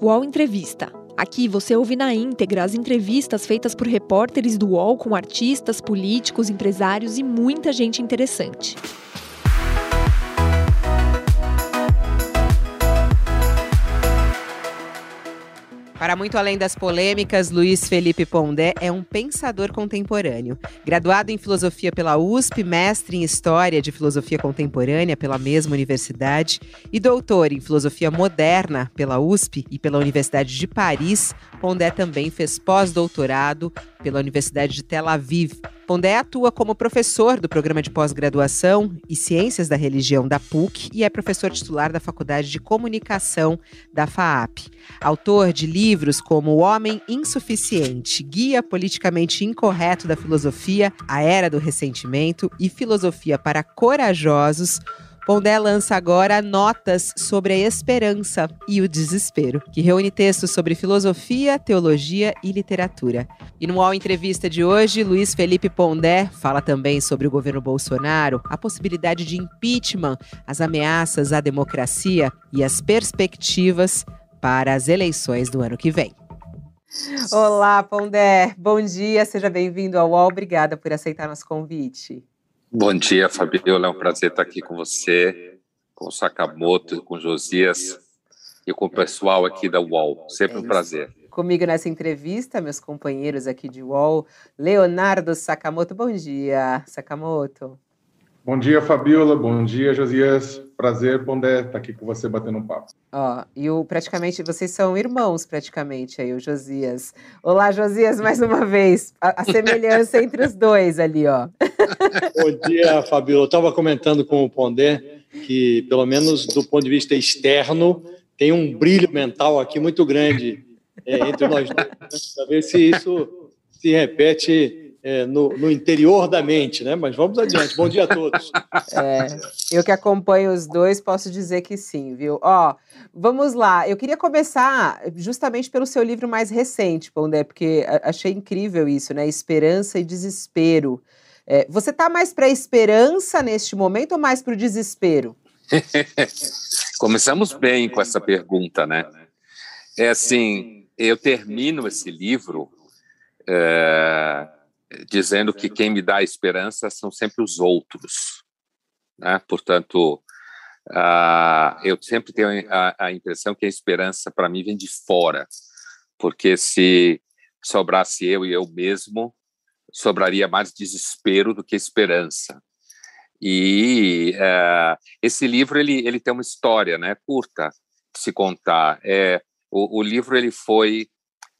UOL Entrevista. Aqui você ouve na íntegra as entrevistas feitas por repórteres do UOL com artistas, políticos, empresários e muita gente interessante. Para muito além das polêmicas, Luiz Felipe Pondé é um pensador contemporâneo. Graduado em filosofia pela USP, mestre em história de filosofia contemporânea pela mesma universidade e doutor em filosofia moderna pela USP e pela Universidade de Paris, Pondé também fez pós-doutorado pela Universidade de Tel Aviv. Pondé atua como professor do programa de pós-graduação e Ciências da Religião da PUC e é professor titular da Faculdade de Comunicação da FAAP. Autor de livros como O Homem Insuficiente, Guia Politicamente Incorreto da Filosofia, A Era do Ressentimento e Filosofia para Corajosos, Pondé lança agora Notas sobre a Esperança e o Desespero, que reúne textos sobre filosofia, teologia e literatura. E no UOL Entrevista de hoje, Luiz Felipe Pondé fala também sobre o governo Bolsonaro, a possibilidade de impeachment, as ameaças à democracia e as perspectivas para as eleições do ano que vem. Olá, Pondé. Bom dia, seja bem-vindo ao UOL. Obrigada por aceitar nosso convite. Bom dia, Fabiola. É um prazer estar aqui com você, com o Sakamoto, com o Josias e com o pessoal aqui da UOL. Sempre um prazer. Comigo nessa entrevista, meus companheiros aqui de UOL, Leonardo Sakamoto. Bom dia, Sakamoto. Bom dia, Fabiola. Bom dia, Josias. Prazer, Pondé, estar aqui com você batendo um papo. Ó, e o praticamente, vocês são irmãos praticamente aí, o Josias. Olá, Josias, mais uma vez. A, a semelhança entre os dois ali, ó. Bom dia, Fabiola. Eu estava comentando com o Pondé que, pelo menos do ponto de vista externo, tem um brilho mental aqui muito grande é, entre nós dois, né? para ver se isso se repete no, no, interior da mente, né? Mas vamos adiante. Bom dia a todos. É, eu que acompanho os dois posso dizer que sim, viu? Ó, vamos lá. Eu queria começar justamente pelo seu livro mais recente, Pondé, porque achei incrível isso, né? Esperança e desespero. É, você está mais para a esperança neste momento ou mais para o desespero? Começamos bem com essa pergunta, né? É assim, eu termino esse livro é, dizendo que quem me dá esperança são sempre os outros. Né? Portanto, eu sempre tenho a, a, impressão que a esperança, para mim, vem de fora, porque se sobrasse eu e eu mesmo, sobraria mais desespero do que esperança. E uh, esse livro ele, ele tem uma história, né, curta de se contar. É o, o livro ele foi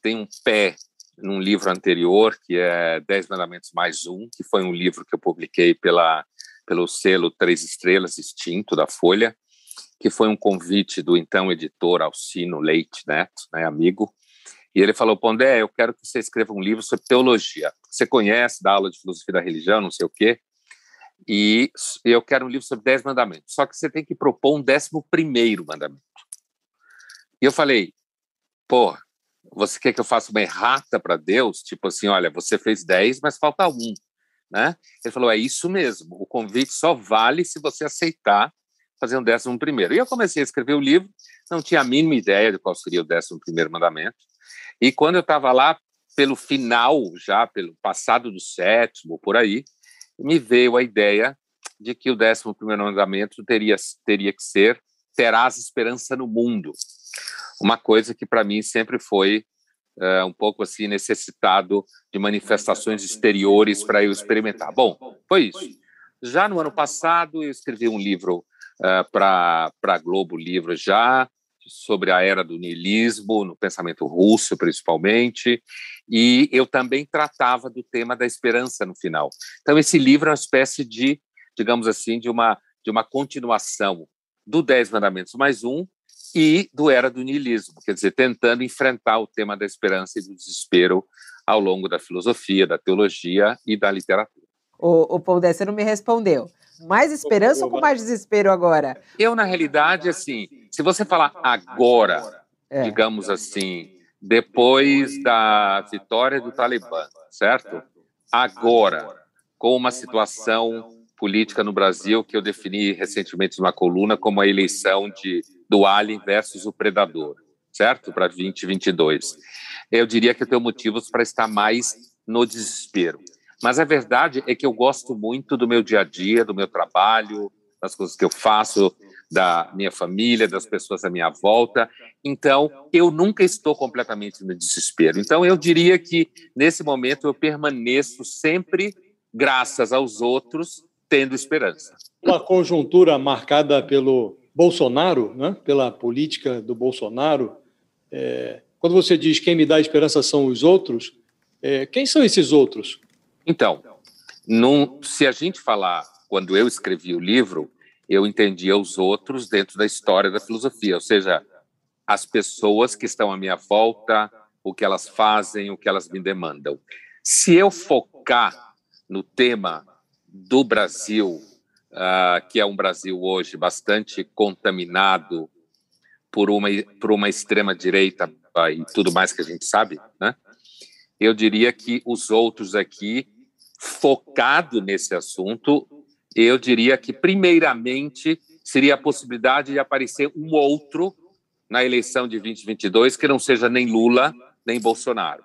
tem um pé num livro anterior, que é Dez Mandamentos Mais Um, que foi um livro que eu publiquei pela, pelo selo Três Estrelas Extinto da Folha, que foi um convite do então editor Alcino Leite Neto, né, amigo, e ele falou, Pondé, eu quero que você escreva um livro sobre teologia. Você conhece, da aula de filosofia da religião, não sei o quê, e eu quero um livro sobre dez mandamentos. Só que você tem que propor um décimo primeiro mandamento. E eu falei, pô, você quer que eu faça uma errata para Deus? Tipo assim, olha, você fez 10, mas falta um. Né? Ele falou, é isso mesmo, o convite só vale se você aceitar fazer um décimo primeiro. E eu comecei a escrever o livro, não tinha a mínima ideia de qual seria o décimo primeiro mandamento. E quando eu estava lá, pelo final, já pelo passado do sétimo, por aí, me veio a ideia de que o décimo primeiro mandamento teria, teria que ser terás esperança no mundo uma coisa que para mim sempre foi uh, um pouco assim necessitado de manifestações exteriores para eu experimentar. Bom, foi isso. Já no ano passado eu escrevi um livro uh, para a Globo Livro já sobre a era do niilismo no pensamento russo principalmente e eu também tratava do tema da esperança no final. Então esse livro é uma espécie de, digamos assim, de uma de uma continuação do Dez Mandamentos mais um e do Era do Niilismo, quer dizer, tentando enfrentar o tema da esperança e do desespero ao longo da filosofia, da teologia e da literatura. O, o Pondé, você não me respondeu. Mais esperança ou com mais desespero agora? Eu, na realidade, assim, se você falar agora, é. digamos assim, depois da vitória do Talibã, certo? Agora, com uma situação política no Brasil que eu defini recentemente numa coluna como a eleição de do Alien versus o Predador, certo? Para 2022. Eu diria que eu tenho motivos para estar mais no desespero. Mas a verdade é que eu gosto muito do meu dia a dia, do meu trabalho, das coisas que eu faço, da minha família, das pessoas à minha volta. Então, eu nunca estou completamente no desespero. Então, eu diria que nesse momento eu permaneço sempre, graças aos outros, tendo esperança. Uma conjuntura marcada pelo Bolsonaro, né? pela política do Bolsonaro. É... quando você diz quem me dá esperança são os outros, é... quem são esses outros? Então, num, se a gente falar, quando eu escrevi o livro, eu entendia os outros dentro da história da filosofia, ou seja, as pessoas que estão à minha volta, o que elas fazem, o que elas me demandam. Se eu focar no tema do Brasil, uh, que é um Brasil hoje bastante contaminado por uma, por uma extrema-direita uh, e tudo mais que a gente sabe, né? eu diria que os outros aqui focado nesse assunto, eu diria que, primeiramente, seria a possibilidade de aparecer um outro na eleição de 2022 que não seja nem Lula nem Bolsonaro.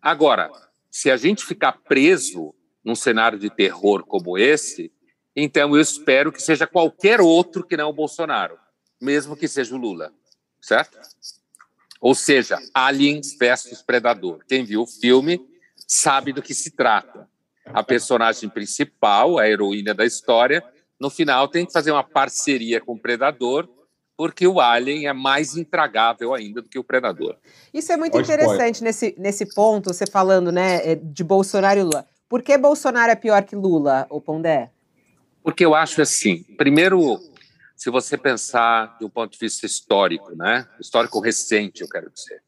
Agora, se a gente ficar preso num cenário de terror como esse, então eu espero que seja qualquer outro que não o Bolsonaro, mesmo que seja o Lula, certo? Ou seja, Aliens versus Predador. Quem viu o filme sabe do que se trata a personagem principal, a heroína da história, no final tem que fazer uma parceria com o predador, porque o alien é mais intragável ainda do que o predador. Isso é muito Pode interessante nesse, nesse ponto, você falando né, é, de Bolsonaro e Lula. Por que Bolsonaro é pior que Lula, o Pondé? Porque eu acho assim, primeiro, se você pensar do ponto de vista histórico, né, histórico recente, eu quero dizer,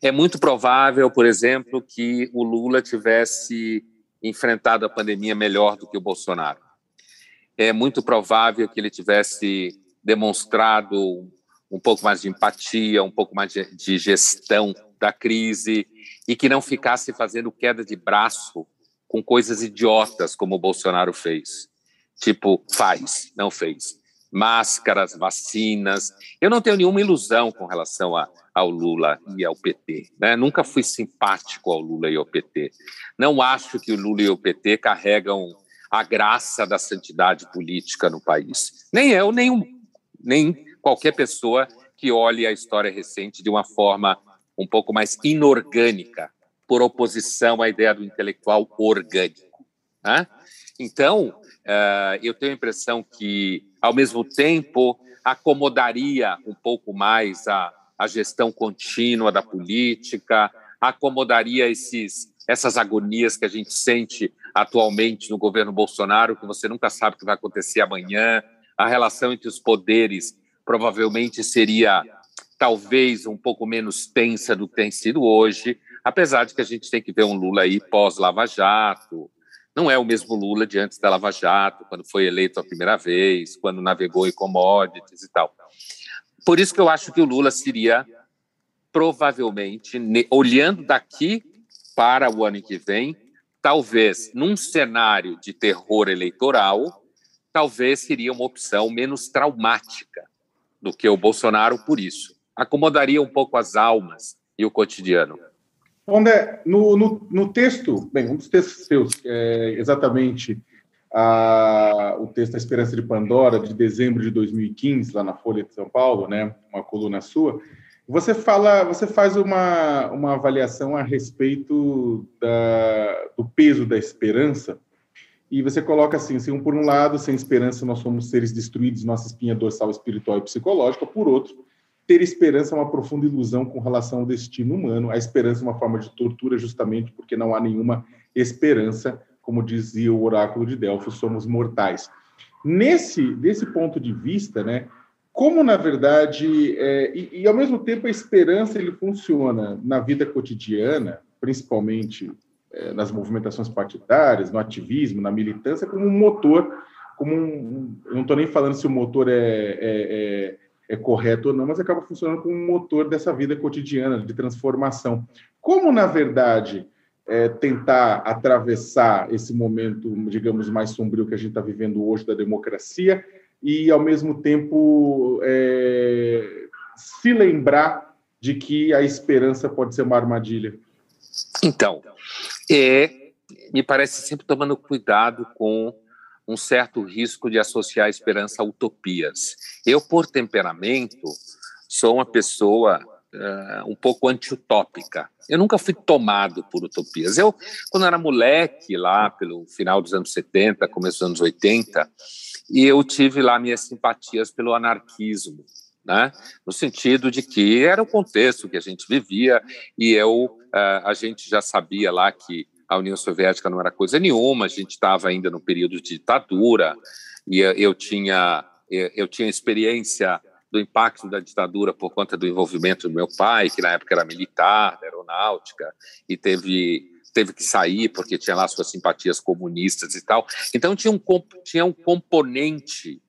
é muito provável, por exemplo, que o Lula tivesse enfrentado a pandemia melhor do que o Bolsonaro. É muito provável que ele tivesse demonstrado um pouco mais de empatia, um pouco mais de gestão da crise e que não ficasse fazendo queda de braço com coisas idiotas como o Bolsonaro fez. Tipo, faz, não fez. Máscaras, vacinas. Eu não tenho nenhuma ilusão com relação a ao Lula e ao PT. Né? Nunca fui simpático ao Lula e ao PT. Não acho que o Lula e o PT carregam a graça da santidade política no país. Nem eu, nem, um, nem qualquer pessoa que olhe a história recente de uma forma um pouco mais inorgânica, por oposição à ideia do intelectual orgânico. Né? Então, uh, eu tenho a impressão que, ao mesmo tempo, acomodaria um pouco mais a, a gestão contínua da política, acomodaria esses, essas agonias que a gente sente atualmente no governo Bolsonaro, que você nunca sabe o que vai acontecer amanhã, a relação entre os poderes provavelmente seria talvez um pouco menos tensa do que tem sido hoje, apesar de que a gente tem que ver um Lula aí pós-Lava Jato, não é o mesmo Lula de antes da Lava Jato, quando foi eleito a primeira vez, quando navegou em commodities e tal. Por isso que eu acho que o Lula seria provavelmente, olhando daqui para o ano que vem, talvez num cenário de terror eleitoral, talvez seria uma opção menos traumática do que o Bolsonaro por isso. Acomodaria um pouco as almas e o cotidiano. André, no, no, no texto, bem, um dos textos seus, é exatamente a, o texto A Esperança de Pandora, de dezembro de 2015, lá na Folha de São Paulo, né, uma coluna sua, você fala, você faz uma, uma avaliação a respeito da, do peso da esperança, e você coloca assim, assim, por um lado, sem esperança nós somos seres destruídos, nossa espinha dorsal espiritual e psicológica, por outro, ter esperança é uma profunda ilusão com relação ao destino humano, a esperança é uma forma de tortura justamente porque não há nenhuma esperança como dizia o oráculo de Delfos, somos mortais. Nesse desse ponto de vista, né, como na verdade é, e, e, ao mesmo tempo a esperança ele funciona na vida cotidiana, principalmente é, nas movimentações partidárias, no ativismo, na militância, como um motor, como um, não estou nem falando se o motor é, é, é, correto ou não, mas acaba funcionando como um motor dessa vida cotidiana de transformação. Como na verdade é, tentar atravessar esse momento, digamos, mais sombrio que a gente está vivendo hoje da democracia e, ao mesmo tempo, é, se lembrar de que a esperança pode ser uma armadilha? Então, é, me parece sempre tomando cuidado com um certo risco de associar a esperança a utopias. Eu, por temperamento, sou uma pessoa uh, um pouco anti-utópica. Eu nunca fui tomado por utopias. Eu, quando era moleque, lá pelo final dos anos 70, começo dos anos 80, e eu tive lá minhas simpatias pelo anarquismo, né? no sentido de que era o contexto que a gente vivia e eu, uh, a gente já sabia lá que a União Soviética não era coisa nenhuma, a gente estava ainda no período de ditadura e eu tinha eu tinha experiência do impacto da ditadura por conta do envolvimento do meu pai, que na época era militar, da aeronáutica, e teve teve que sair porque tinha lá suas simpatias comunistas e tal. Então tinha um tinha um componente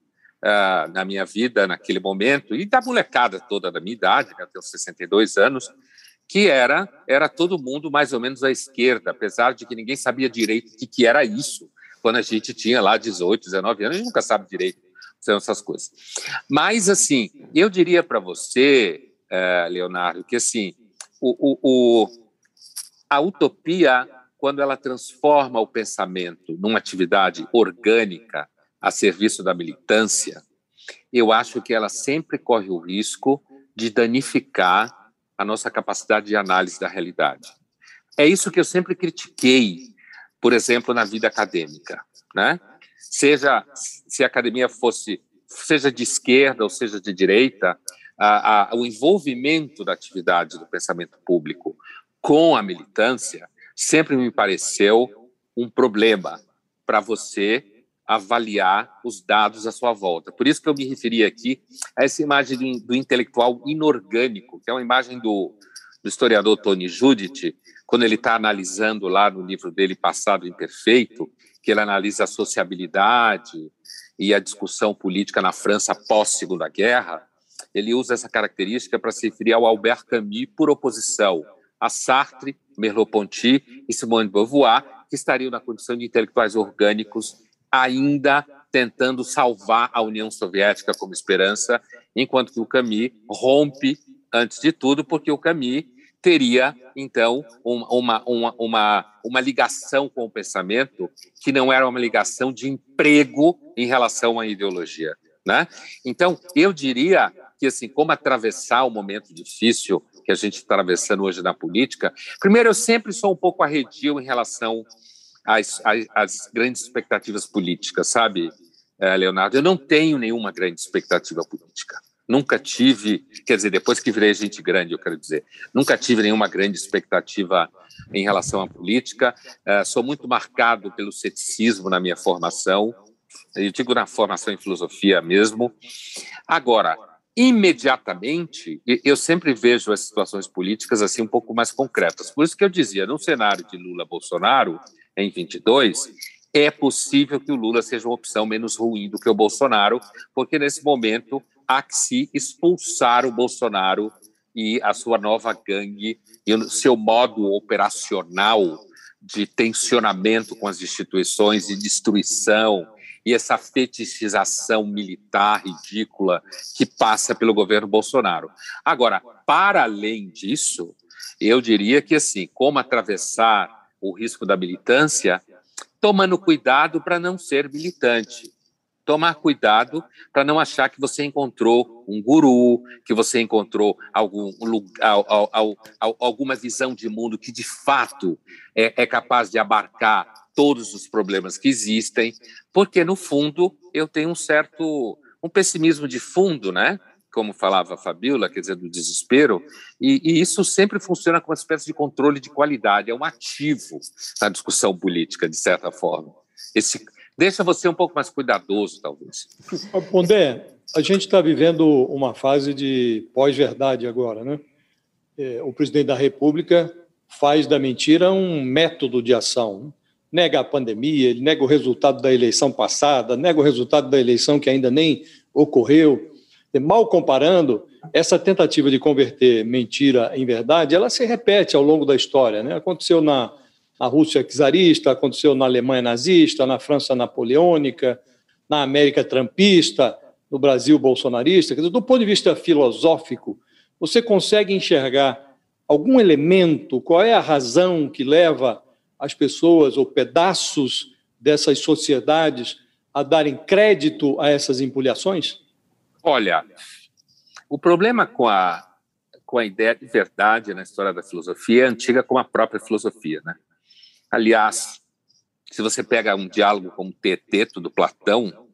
uh, na minha vida naquele momento e da molecada toda da minha idade, né, eu tenho 62 anos, que era era todo mundo mais ou menos à esquerda, apesar de que ninguém sabia direito o que, que era isso. Quando a gente tinha lá 18, 19 anos, a gente nunca sabe direito são essas coisas. Mas, assim, eu diria para você, uh, Leonardo, que, assim, o, o, o, a utopia, quando ela transforma o pensamento numa atividade orgânica a serviço da militância, eu acho que ela sempre corre o risco de danificar a nossa capacidade de análise da realidade. É isso que eu sempre critiquei, por exemplo, na vida acadêmica, né? Seja se a academia fosse seja de esquerda ou seja de direita, a, a, o envolvimento da atividade do pensamento público com a militância sempre me pareceu um problema para você avaliar os dados à sua volta. Por isso que eu me referi aqui a essa imagem do intelectual inorgânico, que é uma imagem do, do historiador Tony Judith, quando ele está analisando lá no livro dele Passado Imperfeito, que ele analisa a sociabilidade e a discussão política na França pós-Segunda Guerra, ele usa essa característica para se referir ao Albert Camus por oposição a Sartre, Merleau-Ponty e Simone de Beauvoir, que estariam na condição de intelectuais orgânicos ainda tentando salvar a União Soviética como esperança, enquanto que o Camus rompe antes de tudo, porque o Camus teria, então, uma, uma, uma, uma ligação com o pensamento que não era uma ligação de emprego em relação à ideologia. Né? Então, eu diria que, assim, como atravessar o momento difícil que a gente está atravessando hoje na política, primeiro, eu sempre sou um pouco arredio em relação às, às, às grandes expectativas políticas, sabe, eh, Leonardo? Eu não tenho nenhuma grande expectativa política. Nunca tive, quer dizer, depois que virei gente grande, eu quero dizer, nunca tive nenhuma grande expectativa em relação à política. Uh, sou muito marcado pelo ceticismo na minha formação, eu digo na formação em filosofia mesmo. Agora, imediatamente, eu sempre vejo as situações políticas assim um pouco mais concretas. Por isso que eu dizia, no cenário de Lula-Bolsonaro, em 22, é possível que o Lula seja uma opção menos ruim do que o Bolsonaro, porque nesse momento há que se expulsar o Bolsonaro e a sua nova gangue e o seu modo operacional de tensionamento com as instituições e destruição e essa fetichização militar ridícula que passa pelo governo Bolsonaro. Agora, para além disso, eu diria que assim, como atravessar o risco da militância, tomando cuidado para não ser militante tomar cuidado para não achar que você encontrou um guru, que você encontrou algum, alguma visão de mundo que de fato é, é capaz de abarcar todos os problemas que existem, porque no fundo eu tenho um certo um pessimismo de fundo, né? Como falava a Fabiola, quer dizer, do desespero, e, e isso sempre funciona como uma espécie de controle de qualidade, é um ativo na discussão política, de certa forma. Esse, deixa você um pouco mais cuidadoso, talvez. Pondé, a gente está vivendo uma fase de pós-verdade agora, né? É, o presidente da República faz da mentira um método de ação. Né? Nega a pandemia, nega o resultado da eleição passada, nega o resultado da eleição que ainda nem ocorreu. Mal comparando, essa tentativa de converter mentira em verdade, ela se repete ao longo da história. Né? Aconteceu na, na Rússia czarista, aconteceu na Alemanha nazista, na França napoleônica, na América trampista, no Brasil bolsonarista. Quer dizer, do ponto de vista filosófico, Você consegue enxergar algum elemento? Qual é a razão que leva as pessoas ou pedaços dessas sociedades a darem crédito a essas empulhações? Olha, o problema com a, com a ideia de verdade na história da filosofia é antiga como a própria filosofia. Né? Aliás, se você pega um diálogo como Teteto do Platão,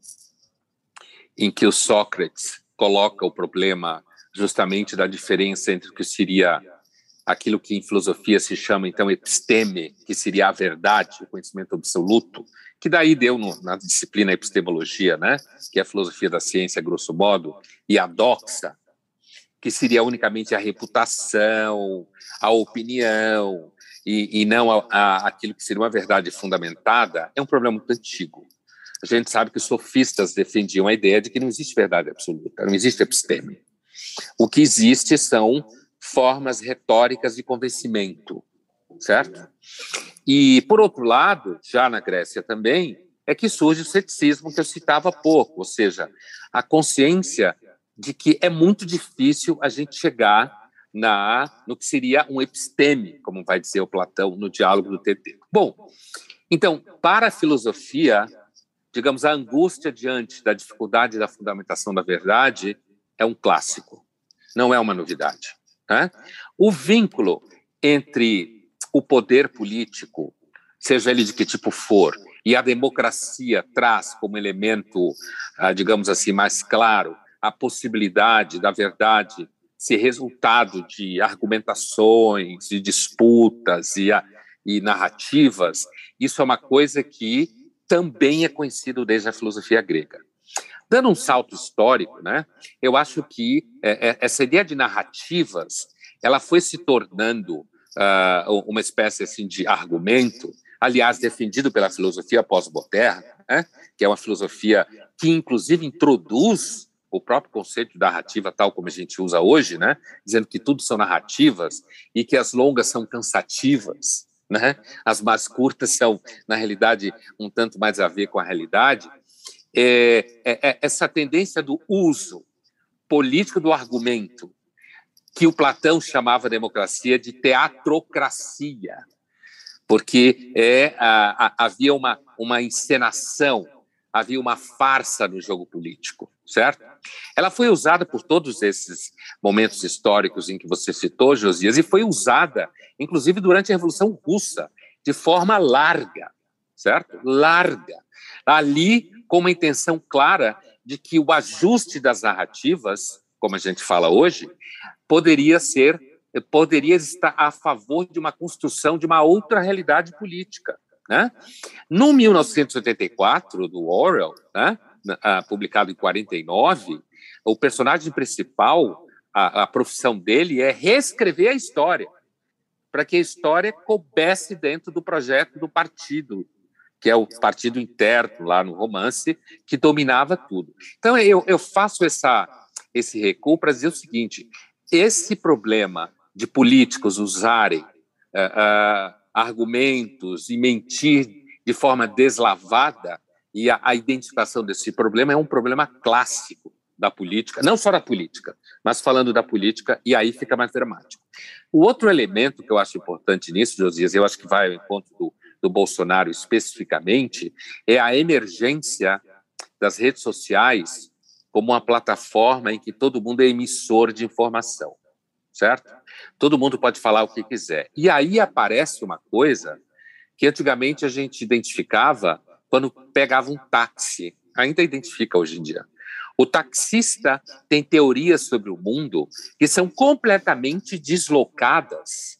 em que o Sócrates coloca o problema justamente da diferença entre o que seria aquilo que em filosofia se chama então episteme, que seria a verdade, o conhecimento absoluto, que daí deu no, na disciplina epistemologia, né, que é a filosofia da ciência grosso modo, e a doxa, que seria unicamente a reputação, a opinião e, e não a, a, aquilo que seria uma verdade fundamentada, é um problema muito antigo. A gente sabe que os sofistas defendiam a ideia de que não existe verdade absoluta, não existe episteme. O que existe são formas retóricas de convencimento, certo? E, por outro lado, já na Grécia também, é que surge o ceticismo que eu citava há pouco, ou seja, a consciência de que é muito difícil a gente chegar na no que seria um episteme, como vai dizer o Platão no diálogo do TT. Bom, então, para a filosofia, digamos, a angústia diante da dificuldade da fundamentação da verdade é um clássico, não é uma novidade. Né? O vínculo entre o poder político, seja ele de que tipo for, e a democracia traz como elemento, ah, digamos assim, mais claro, a possibilidade da verdade ser resultado de argumentações, de disputas e, a, e narrativas, isso é uma coisa que também é conhecido desde a filosofia grega. Dando um salto histórico, né, eu acho que é, é, essa ideia de narrativas ela foi se tornando uh, uma espécie assim de argumento, aliás defendido pela filosofia pós-moderna, né, que é uma filosofia que inclusive introduz o próprio conceito de narrativa tal como a gente usa hoje, né, dizendo que tudo são narrativas e que as longas são cansativas, né, as mais curtas são na realidade um tanto mais a ver com a realidade é, é, é essa tendência do uso político do argumento, que o Platão chamava democracia de teatrocracia, porque é, a, a, havia uma, uma encenação, havia uma farsa no jogo político, certo? Ela foi usada por todos esses momentos históricos em que você citou, Josias, e foi usada, inclusive, durante a Revolução Russa, de forma larga, certo? Larga. Ali com uma intenção clara de que o ajuste das narrativas, como a gente fala hoje, poderia ser poderia estar a favor de uma construção de uma outra realidade política. Né? No 1984, do Orwell, né, publicado em 49, o personagem principal, a, a profissão dele é reescrever a história, para que a história coubesse dentro do projeto do partido que é o partido interno lá no romance, que dominava tudo. Então, eu, eu faço essa, esse recuo para dizer o seguinte: esse problema de políticos usarem uh, uh, argumentos e mentir de forma deslavada, e a, a identificação desse problema é um problema clássico da política, não só da política, mas falando da política, e aí fica mais dramático. O outro elemento que eu acho importante nisso, Josias, eu acho que vai ao encontro do, do Bolsonaro especificamente, é a emergência das redes sociais como uma plataforma em que todo mundo é emissor de informação, certo? Todo mundo pode falar o que quiser. E aí aparece uma coisa que antigamente a gente identificava quando pegava um táxi, ainda identifica hoje em dia. O taxista tem teorias sobre o mundo que são completamente deslocadas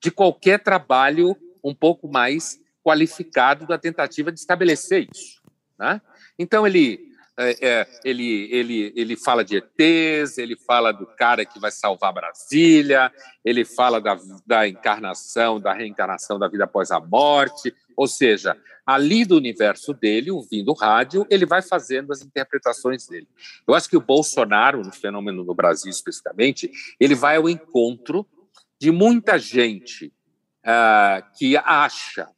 de qualquer trabalho um pouco mais qualificado da tentativa de estabelecer isso. Né? Então, ele, é, é, ele, ele, ele fala de ETs, ele fala do cara que vai salvar Brasília, ele fala da, da encarnação, da reencarnação da vida após a morte, ou seja, ali do universo dele, ouvindo rádio, ele vai fazendo as interpretações dele. Eu acho que o Bolsonaro, no fenômeno no Brasil especificamente, ele vai ao encontro de muita gente uh, que acha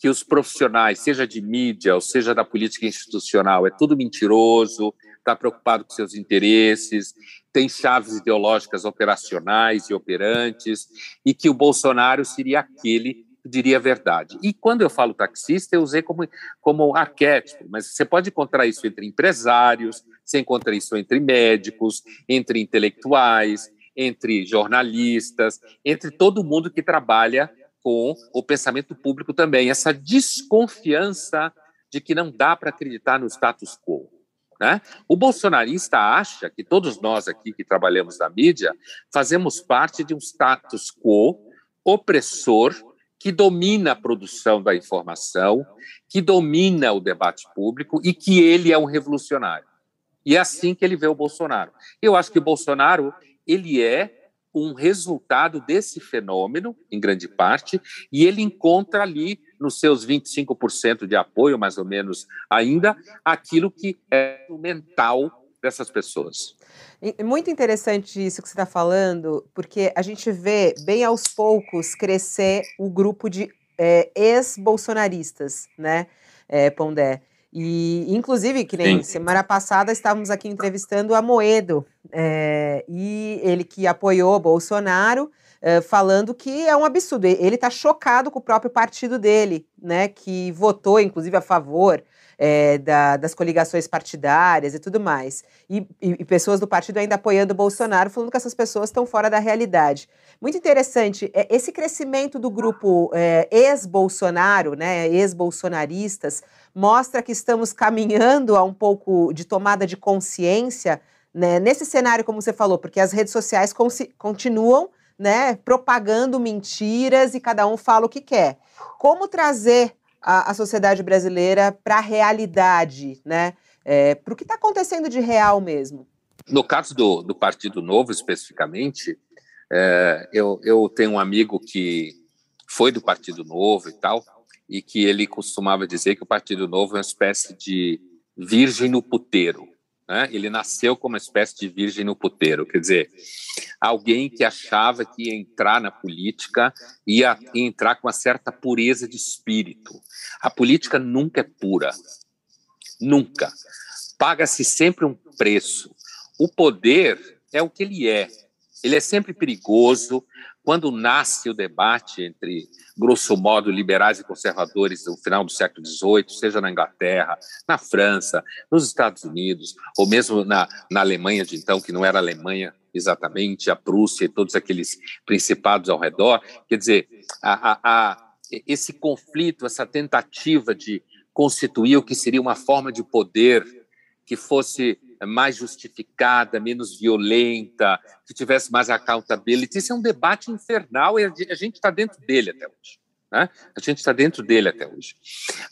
que os profissionais, seja de mídia ou seja da política institucional, é tudo mentiroso, está preocupado com seus interesses, tem chaves ideológicas operacionais e operantes, e que o Bolsonaro seria aquele que diria a verdade. E quando eu falo taxista, eu usei como, como arquétipo, mas você pode encontrar isso entre empresários, você encontra isso entre médicos, entre intelectuais, entre jornalistas, entre todo mundo que trabalha com o pensamento público também. Essa desconfiança de que não dá para acreditar no status quo. Né? O bolsonarista acha que todos nós aqui que trabalhamos na mídia fazemos parte de um status quo opressor que domina a produção da informação, que domina o debate público e que ele é um revolucionário. E é assim que ele vê o Bolsonaro. Eu acho que o Bolsonaro ele é um resultado desse fenômeno, em grande parte, e ele encontra ali, nos seus 25% de apoio, mais ou menos ainda, aquilo que é o mental dessas pessoas. Muito interessante isso que você está falando, porque a gente vê bem aos poucos crescer o grupo de é, ex-bolsonaristas, né, é, Pondé? E, inclusive, que nem Sim. semana passada estávamos aqui entrevistando a Moedo, é, e ele que apoiou Bolsonaro, é, falando que é um absurdo. Ele está chocado com o próprio partido dele, né? Que votou, inclusive, a favor é, da, das coligações partidárias e tudo mais. E, e, e, pessoas do partido ainda apoiando o Bolsonaro, falando que essas pessoas estão fora da realidade. Muito interessante, é, esse crescimento do grupo é, ex-Bolsonaro, né, ex-bolsonaristas, mostra que estamos caminhando a um pouco de tomada de consciência né, nesse cenário, como você falou, porque as redes sociais continuam né, propagando mentiras e cada um fala o que quer. Como trazer a, a sociedade brasileira para a realidade, né? É, para o que está acontecendo de real mesmo. No caso do, do Partido Novo, especificamente, é, eu, eu tenho um amigo que foi do Partido Novo e tal, e que ele costumava dizer que o Partido Novo é uma espécie de virgem no puteiro. Né? Ele nasceu como uma espécie de virgem no puteiro, quer dizer, alguém que achava que ia entrar na política ia, ia entrar com uma certa pureza de espírito. A política nunca é pura, nunca. Paga-se sempre um preço. O poder é o que ele é. Ele é sempre perigoso, quando nasce o debate entre, grosso modo, liberais e conservadores no final do século XVIII, seja na Inglaterra, na França, nos Estados Unidos, ou mesmo na, na Alemanha de então, que não era Alemanha exatamente, a Prússia e todos aqueles principados ao redor, quer dizer, a, a, a, esse conflito, essa tentativa de constituir o que seria uma forma de poder que fosse mais justificada, menos violenta, que tivesse mais accountability. Isso é um debate infernal e a gente está dentro dele até hoje. Né? A gente está dentro dele até hoje.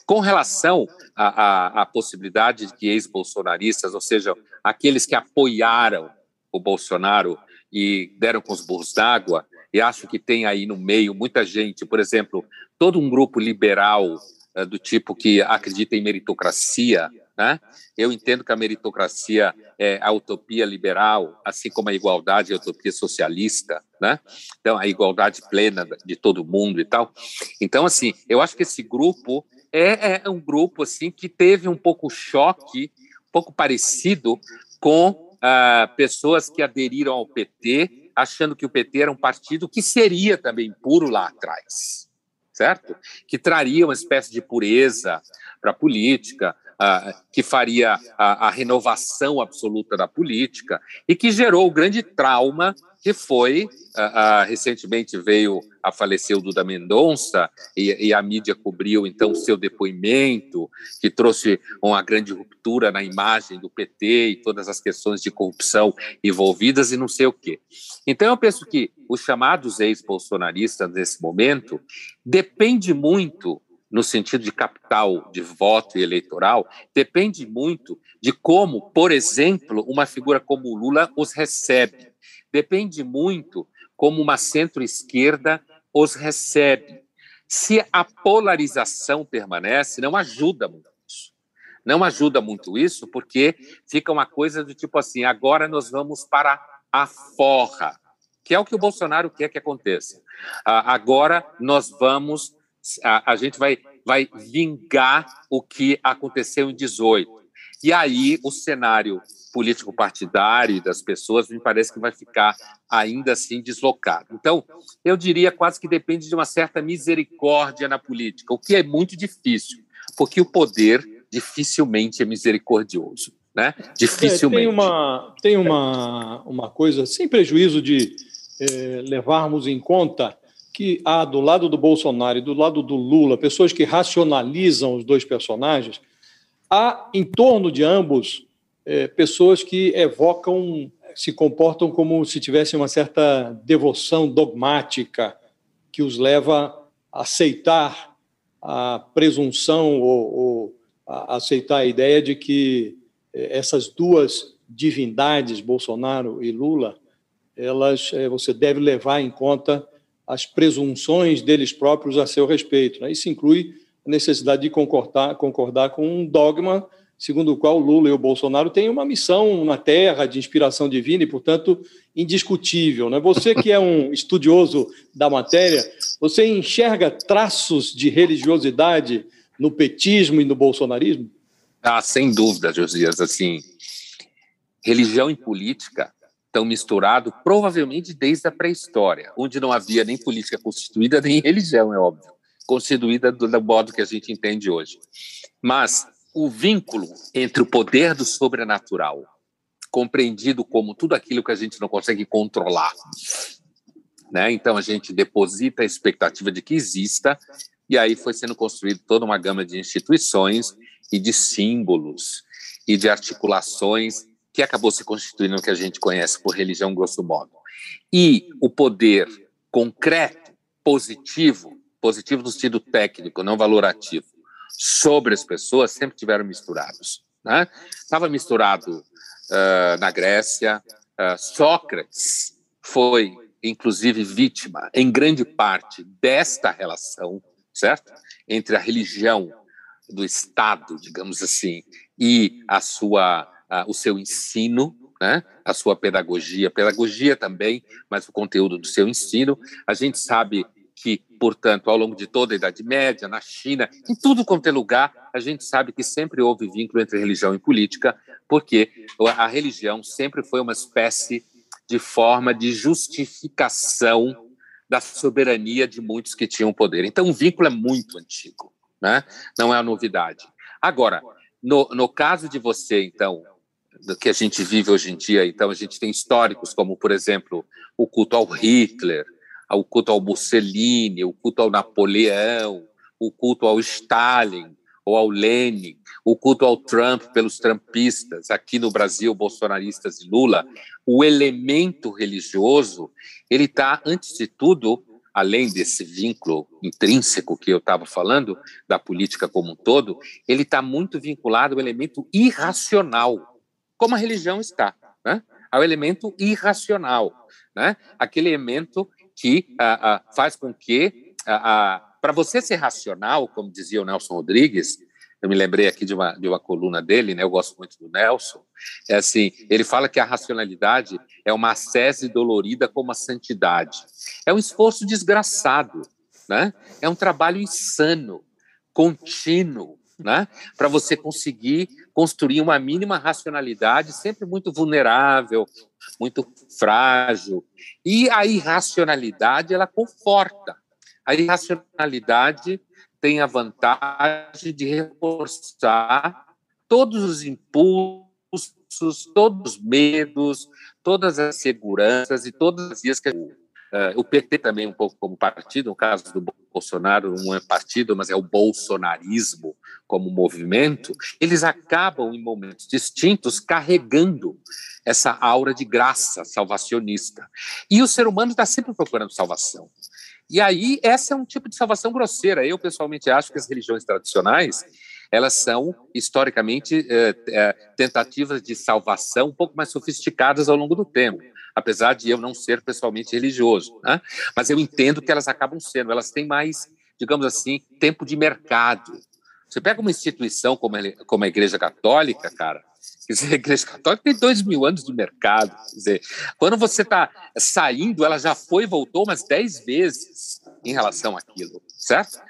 Com relação à, à, à possibilidade de que ex-bolsonaristas, ou seja, aqueles que apoiaram o Bolsonaro e deram com os burros d'água, e acho que tem aí no meio muita gente, por exemplo, todo um grupo liberal uh, do tipo que acredita em meritocracia, né? Eu entendo que a meritocracia é a utopia liberal, assim como a igualdade é a utopia socialista, né? Então, a igualdade plena de todo mundo e tal. Então, assim, eu acho que esse grupo é, é um grupo assim que teve um pouco choque, um pouco parecido com ah, pessoas que aderiram ao PT, achando que o PT era um partido que seria também puro lá atrás, certo? Que traria uma espécie de pureza para a política, que faria a, a, renovação absoluta da política e que gerou o grande trauma que foi, recentemente veio a falecer o Duda Mendonça e, e, a mídia cobriu então seu depoimento, que trouxe uma grande ruptura na imagem do PT e todas as questões de corrupção envolvidas e não sei o quê. Então eu penso que os chamados ex-bolsonaristas nesse momento depende muito no sentido de capital de voto e eleitoral, depende muito de como, por exemplo, uma figura como o Lula os recebe. Depende muito como uma centro-esquerda os recebe. Se a polarização permanece, não ajuda muito isso. Não ajuda muito isso, porque fica uma coisa do tipo assim: agora nós vamos para a forra, que é o que o Bolsonaro quer que aconteça. Agora nós vamos a, a gente vai, vai vingar o que aconteceu em 18. E aí o cenário político partidário das pessoas me parece que vai ficar ainda assim deslocado. Então, eu diria quase que depende de uma certa misericórdia na política, o que é muito difícil, porque o poder dificilmente é misericordioso. Né? Dificilmente. É, tem uma, tem uma, uma coisa, sem prejuízo de é, levarmos em conta que há do lado do Bolsonaro e do lado do Lula pessoas que racionalizam os dois personagens, há em torno de ambos é, pessoas que evocam, se comportam como se tivessem uma certa devoção dogmática que os leva a aceitar a presunção ou, ou a aceitar a ideia de que é, essas duas divindades, Bolsonaro e Lula, elas é, você deve levar em conta as presunções deles próprios a seu respeito. Né? Isso inclui a necessidade de concordar, concordar com um dogma segundo o qual Lula e o Bolsonaro têm uma missão na Terra de inspiração divina e, portanto, indiscutível. Né? Você que é um estudioso da matéria, você enxerga traços de religiosidade no petismo e no bolsonarismo? Ah, sem dúvida, Josias. Assim, religião e política estão misturados provavelmente desde a pré-história, onde não havia nem política constituída, nem religião, é óbvio, constituída do, do modo que a gente entende hoje. Mas o vínculo entre o poder do sobrenatural, compreendido como tudo aquilo que a gente não consegue controlar, né? Então a gente deposita a expectativa de que exista, e aí foi sendo construída toda uma gama de instituições e de símbolos e de articulações que acabou se constituindo no que a gente conhece por religião grosso modo. E o poder concreto, positivo, positivo no sentido técnico, não valorativo, sobre as pessoas sempre tiveram misturados. Né? Estava misturado uh, na Grécia, uh, Sócrates foi, inclusive, vítima, em grande parte, desta relação, certo? Entre a religião do Estado, digamos assim, e a sua o seu ensino, né? a sua pedagogia, pedagogia também, mas o conteúdo do seu ensino. A gente sabe que, portanto, ao longo de toda a Idade Média, na China, em tudo quanto é lugar, a gente sabe que sempre houve vínculo entre religião e política, porque a religião sempre foi uma espécie de forma de justificação da soberania de muitos que tinham poder. Então, o vínculo é muito antigo, né? não é uma novidade. Agora, no, no caso de você, então, do que a gente vive hoje em dia. Então, a gente tem históricos como, por exemplo, o culto ao Hitler, o culto ao Mussolini, o culto ao Napoleão, o culto ao Stalin ou ao Lenin, o culto ao Trump pelos trumpistas, aqui no Brasil, bolsonaristas e Lula. O elemento religioso, ele está, antes de tudo, além desse vínculo intrínseco que eu estava falando, da política como um todo, ele está muito vinculado ao elemento irracional como a religião está, né? ao elemento irracional, né? aquele elemento que ah, ah, faz com que, ah, para você ser racional, como dizia o Nelson Rodrigues, eu me lembrei aqui de uma, de uma coluna dele, né? eu gosto muito do Nelson, é assim, ele fala que a racionalidade é uma ascese dolorida como a santidade. É um esforço desgraçado, né? é um trabalho insano, contínuo, né? para você conseguir construir uma mínima racionalidade, sempre muito vulnerável, muito frágil. E a irracionalidade, ela conforta. A irracionalidade tem a vantagem de reforçar todos os impulsos, todos os medos, todas as seguranças e todas as vias que Uh, o PT também um pouco como partido, no caso do Bolsonaro não é partido, mas é o bolsonarismo como movimento, eles acabam em momentos distintos carregando essa aura de graça salvacionista. E o ser humano está sempre procurando salvação. E aí, essa é um tipo de salvação grosseira. Eu, pessoalmente, acho que as religiões tradicionais elas são historicamente é, é, tentativas de salvação um pouco mais sofisticadas ao longo do tempo apesar de eu não ser pessoalmente religioso, né? mas eu entendo que elas acabam sendo, elas têm mais, digamos assim, tempo de mercado. Você pega uma instituição como a, como a Igreja Católica, cara, a Igreja Católica tem dois mil anos de mercado. Quer dizer, quando você está saindo, ela já foi e voltou umas dez vezes em relação àquilo, certo?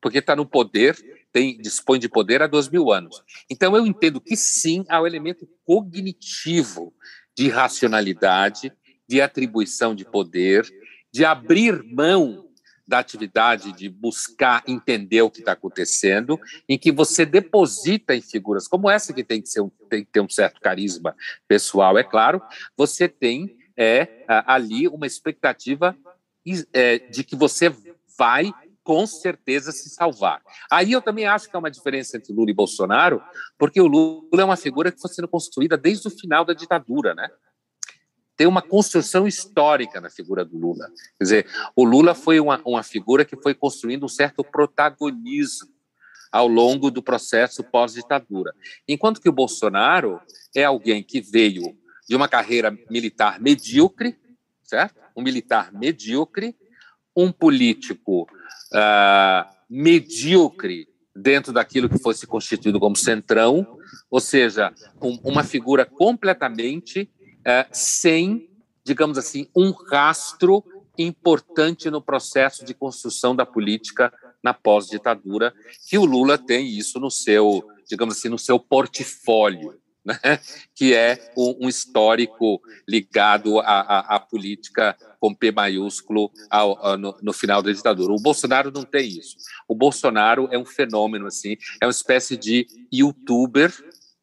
Porque está no poder tem, dispõe de poder há dois mil anos. Então, eu entendo que sim, há o um elemento cognitivo de racionalidade, de atribuição de poder, de abrir mão da atividade de buscar entender o que está acontecendo, em que você deposita em figuras como essa, que tem que, ser tem que ter um certo carisma pessoal, é claro, você tem é, ali uma expectativa é, de que você vai com certeza se salvar. Aí eu também acho que há uma diferença entre Lula e Bolsonaro, porque o Lula é uma figura que foi sendo construída desde o final da ditadura, né? Tem uma construção histórica na figura do Lula. Quer dizer, o Lula foi uma, uma figura que foi construindo um certo protagonismo ao longo do processo pós-ditadura. Enquanto que o Bolsonaro é alguém que veio de uma carreira militar medíocre, certo? Um militar medíocre, um político uh, medíocre dentro daquilo que fosse constituído como centrão, ou seja, um, uma figura completamente uh, sem, digamos assim, um rastro importante no processo de construção da política na pós-ditadura, que o Lula tem isso no seu, digamos assim, no seu portfólio né? que é um, um histórico ligado à, política com P maiúsculo ao, ao, no, no, final da ditadura. O Bolsonaro não tem isso. O Bolsonaro é um fenômeno, assim, é uma espécie de youtuber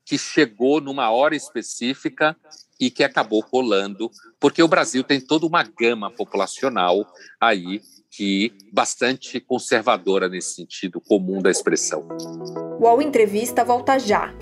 que chegou numa hora específica e que acabou rolando, porque o Brasil tem toda uma gama populacional aí que bastante conservadora nesse sentido comum da expressão. O Entrevista volta já.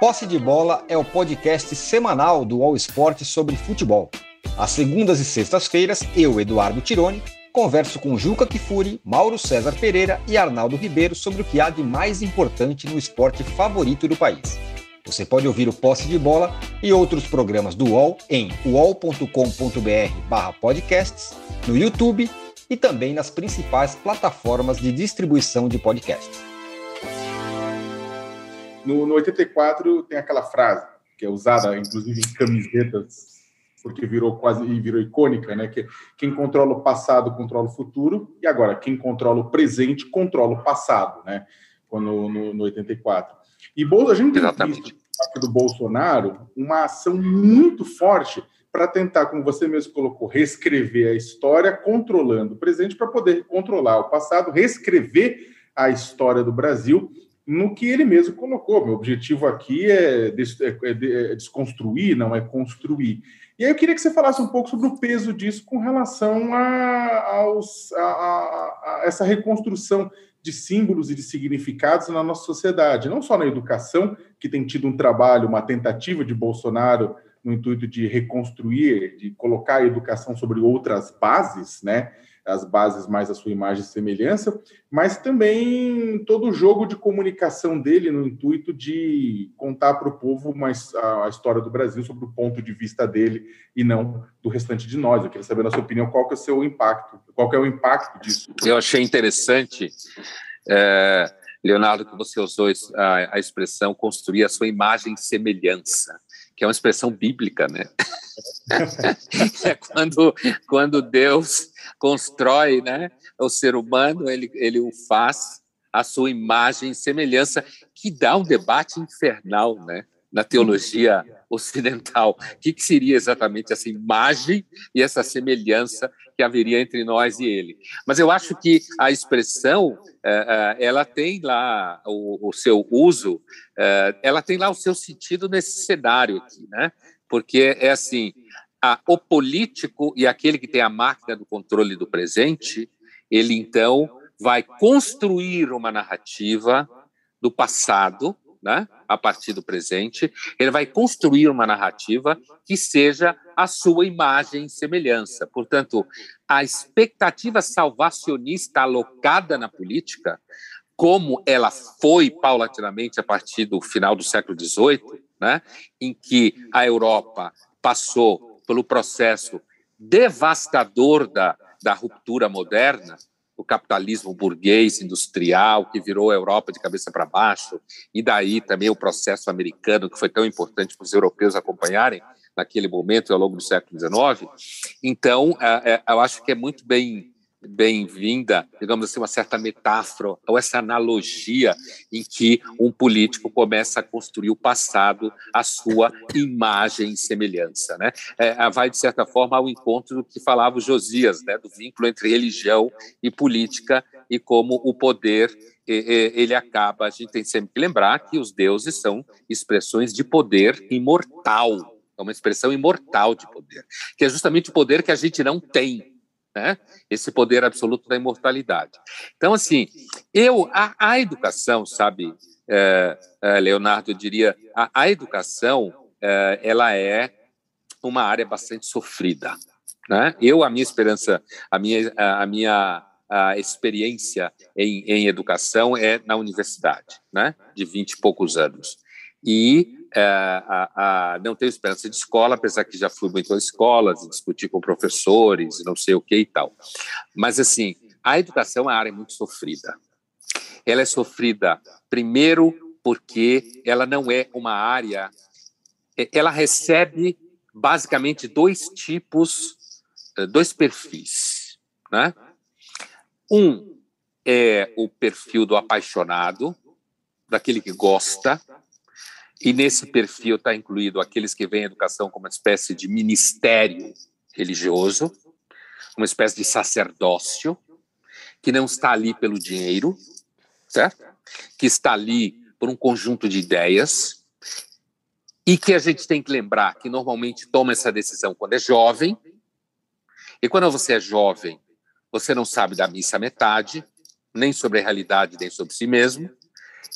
Posse de Bola é o podcast semanal do All Sport sobre futebol. Às segundas e sextas-feiras, eu, Eduardo Tironi, converso com Juca Kifuri, Mauro César Pereira e Arnaldo Ribeiro sobre o que há de mais importante no esporte favorito do país. Você pode ouvir o Posse de Bola e outros programas do UOL em uol.com.br/podcasts, no YouTube e também nas principais plataformas de distribuição de podcasts. No, no 84 tem aquela frase que é usada, inclusive, em camisetas, porque virou quase e virou icônica, né? Que quem controla o passado controla o futuro, e agora quem controla o presente controla o passado, né? Quando, no, no 84. E a gente tem visto do Bolsonaro uma ação muito forte para tentar, como você mesmo colocou, reescrever a história, controlando o presente para poder controlar o passado, reescrever a história do Brasil no que ele mesmo colocou. Meu objetivo aqui é, é, é, é, desconstruir, não é construir. E aí eu queria que você falasse um pouco sobre o peso disso com relação a, aos, a, a, a essa reconstrução de símbolos e de significados na nossa sociedade, não só na educação, que tem tido um trabalho, uma tentativa de Bolsonaro no intuito de reconstruir, de colocar a educação sobre outras bases, né? As bases mais a sua imagem e semelhança, mas também todo o jogo de comunicação dele no intuito de contar para o povo mais a, história do Brasil sobre o ponto de vista dele e não do restante de nós. Eu queria saber, na sua opinião, qual que é o seu impacto, qual é o impacto disso? Eu achei interessante, é, Leonardo, que você usou a, a expressão construir a sua imagem e semelhança que é uma expressão bíblica, né? é quando, quando Deus constrói né, o ser humano, ele, ele o faz a sua imagem e semelhança, que dá um debate infernal né, na teologia ocidental. O que, que seria exatamente essa imagem e essa semelhança que haveria entre nós e ele. Mas eu acho que a expressão, é, é, ela tem lá o, seu uso, é, ela tem lá o seu sentido nesse cenário aqui, né? Porque é assim, a, o político e aquele que tem a máquina do controle do presente, ele então vai construir uma narrativa do passado, né, a partir do presente, ele vai construir uma narrativa que seja a sua imagem e semelhança. Portanto, a expectativa salvacionista alocada na política, como ela foi paulatinamente a partir do final do século XVIII, né, em que a Europa passou pelo processo devastador da, da ruptura moderna, o capitalismo burguês industrial que virou a Europa de cabeça para baixo, e daí também o processo americano, que foi tão importante para os europeus acompanharem naquele momento, ao longo do século XIX. Então, é, é, eu acho que é muito bem bem-vinda, digamos assim, uma certa metáfora ou essa analogia em que um político começa a construir o passado à sua imagem e semelhança, né? É, vai de certa forma ao encontro do que falava o Josias, né? Do vínculo entre religião e política e como o poder ele acaba. A gente tem sempre que lembrar que os deuses são expressões de poder imortal, é uma expressão imortal de poder, que é justamente o poder que a gente não tem né? esse poder absoluto da imortalidade. Então, assim, eu a, a educação, sabe, é, é, Leonardo, eu diria, a, a educação, é, ela é uma área bastante sofrida. Né? Eu, a minha esperança, a minha, a, a minha a experiência em, em educação é na universidade, né? de 20 e poucos anos. E é, a, a, não tenho esperança de escola, apesar que já fui muito às escolas, discutir com professores, não sei o que e tal. Mas, assim, a educação é uma área muito sofrida. Ela é sofrida, primeiro, porque ela não é uma área. É, ela recebe, basicamente, dois tipos, eh, dois perfis. Né? Um é o perfil do apaixonado, daquele que gosta, e nesse perfil está incluído aqueles que veem a educação como uma espécie de ministério religioso, uma espécie de sacerdócio, que não está ali pelo dinheiro, certo? Que está ali por um conjunto de ideias e que a gente tem que lembrar que normalmente toma essa decisão quando é jovem. E quando você é jovem, você não sabe da missa metade, nem sobre a realidade, nem sobre si mesmo.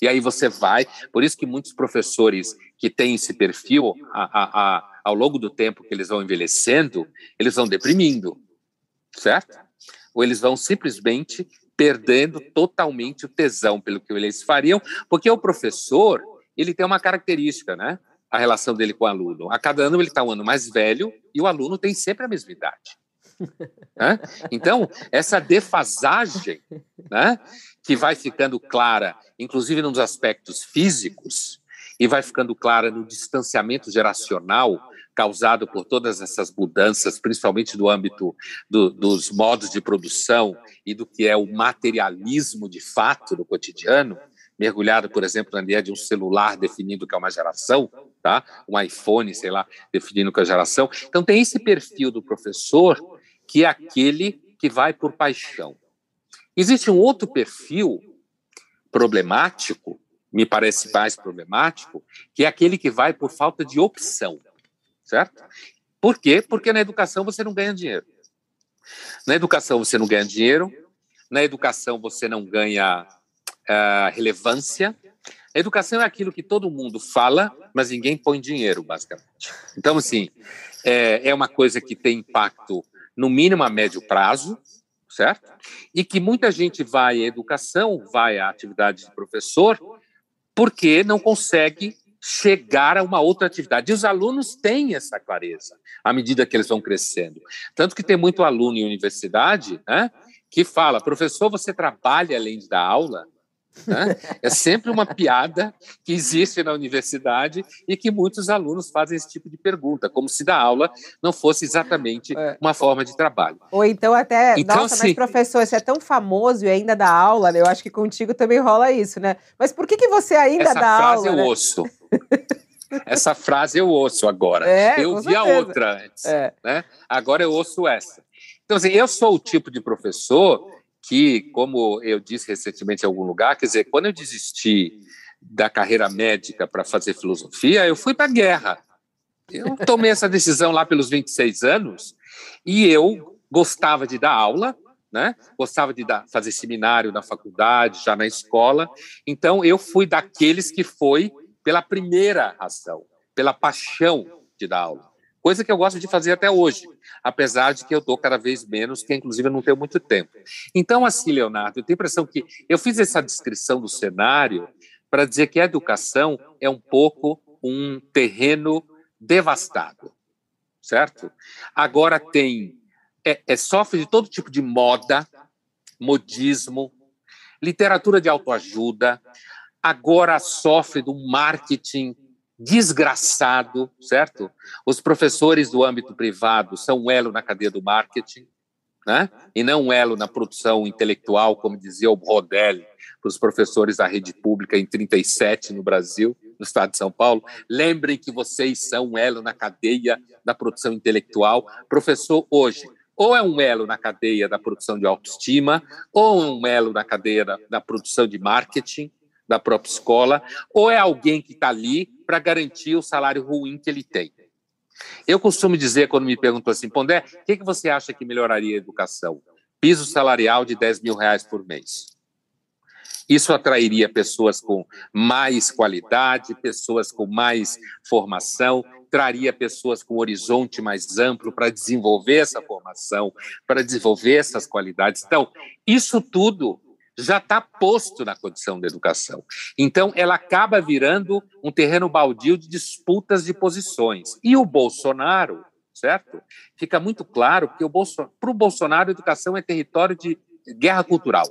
E aí você vai. Por isso que muitos professores que têm esse perfil, a, a, a, ao longo do tempo que eles vão envelhecendo, eles vão deprimindo, certo? Ou eles vão simplesmente perdendo totalmente o tesão pelo que eles fariam, porque o professor ele tem uma característica, né? A relação dele com o aluno. A cada ano ele está um ano mais velho e o aluno tem sempre a mesma idade. Né? Então, essa defasagem né, que vai ficando clara, inclusive nos aspectos físicos, e vai ficando clara no distanciamento geracional causado por todas essas mudanças, principalmente do âmbito do, dos modos de produção e do que é o materialismo de fato do cotidiano, mergulhado, por exemplo, na ideia de um celular definindo que é uma geração, tá? um iPhone, sei lá, definindo que é geração. Então, tem esse perfil do professor que é aquele que vai por paixão. Existe um outro perfil problemático, me parece mais problemático, que é aquele que vai por falta de opção, certo? Por quê? Porque na educação você não ganha dinheiro. Na educação você não ganha dinheiro, na educação você não ganha uh, relevância. A educação é aquilo que todo mundo fala, mas ninguém põe dinheiro, basicamente. Então, assim, é, é uma coisa que tem impacto, no mínimo a médio prazo, certo? E que muita gente vai à educação, vai à atividade de professor, porque não consegue chegar a uma outra atividade. E os alunos têm essa clareza à medida que eles vão crescendo. Tanto que tem muito aluno em universidade né, que fala, professor, você trabalha além da aula? Né? É sempre uma piada que existe na universidade e que muitos alunos fazem esse tipo de pergunta, como se da aula não fosse exatamente é. uma forma de trabalho. Ou então até, então, nossa, assim, mas professor, você é tão famoso e ainda dá aula, né? eu acho que contigo também rola isso, né? Mas por que, que você ainda essa dá aula? Essa frase eu né? ouço. essa frase eu ouço agora. É, eu vi a outra antes, é. né? Agora eu ouço essa. Então, assim, eu sou o tipo de professor que, como eu disse recentemente em algum lugar, quer dizer, quando eu desisti da carreira médica para fazer filosofia, eu fui para a guerra. Eu tomei essa decisão lá pelos 26 anos e eu gostava de dar aula, né? Gostava de dar, fazer seminário na faculdade, já na escola. Então eu fui daqueles que foi pela primeira razão, pela paixão de dar aula coisa que eu gosto de fazer até hoje, apesar de que eu dou cada vez menos, que inclusive eu não tenho muito tempo. Então, assim, Leonardo, eu tenho a impressão que eu fiz essa descrição do cenário para dizer que a educação é um pouco um terreno devastado, certo? Agora tem, é, é sofre de todo tipo de moda, modismo, literatura de autoajuda, agora sofre do marketing desgraçado, certo? Os professores do âmbito privado são um elo na cadeia do marketing, né? E não um elo na produção intelectual, como dizia o Rodelli para os professores da rede pública em 37 no Brasil, no estado de São Paulo. Lembrem que vocês são um elo na cadeia da produção intelectual. Professor hoje ou é um elo na cadeia da produção de autoestima, ou é um elo na cadeia da, da produção de marketing da própria escola, ou é alguém que está ali para garantir o salário ruim que ele tem. Eu costumo dizer, quando me perguntam assim, Pondé, o que, que você acha que melhoraria a educação? Piso salarial de 10 mil reais por mês. Isso atrairia pessoas com mais qualidade, pessoas com mais formação, traria pessoas com um horizonte mais amplo para desenvolver essa formação, para desenvolver essas qualidades. Então, isso tudo já está posto na condição da educação. Então, ela acaba virando um terreno baldio de disputas de posições. E o Bolsonaro, certo? Fica muito claro que para o Bolsonaro, a educação é território de guerra cultural.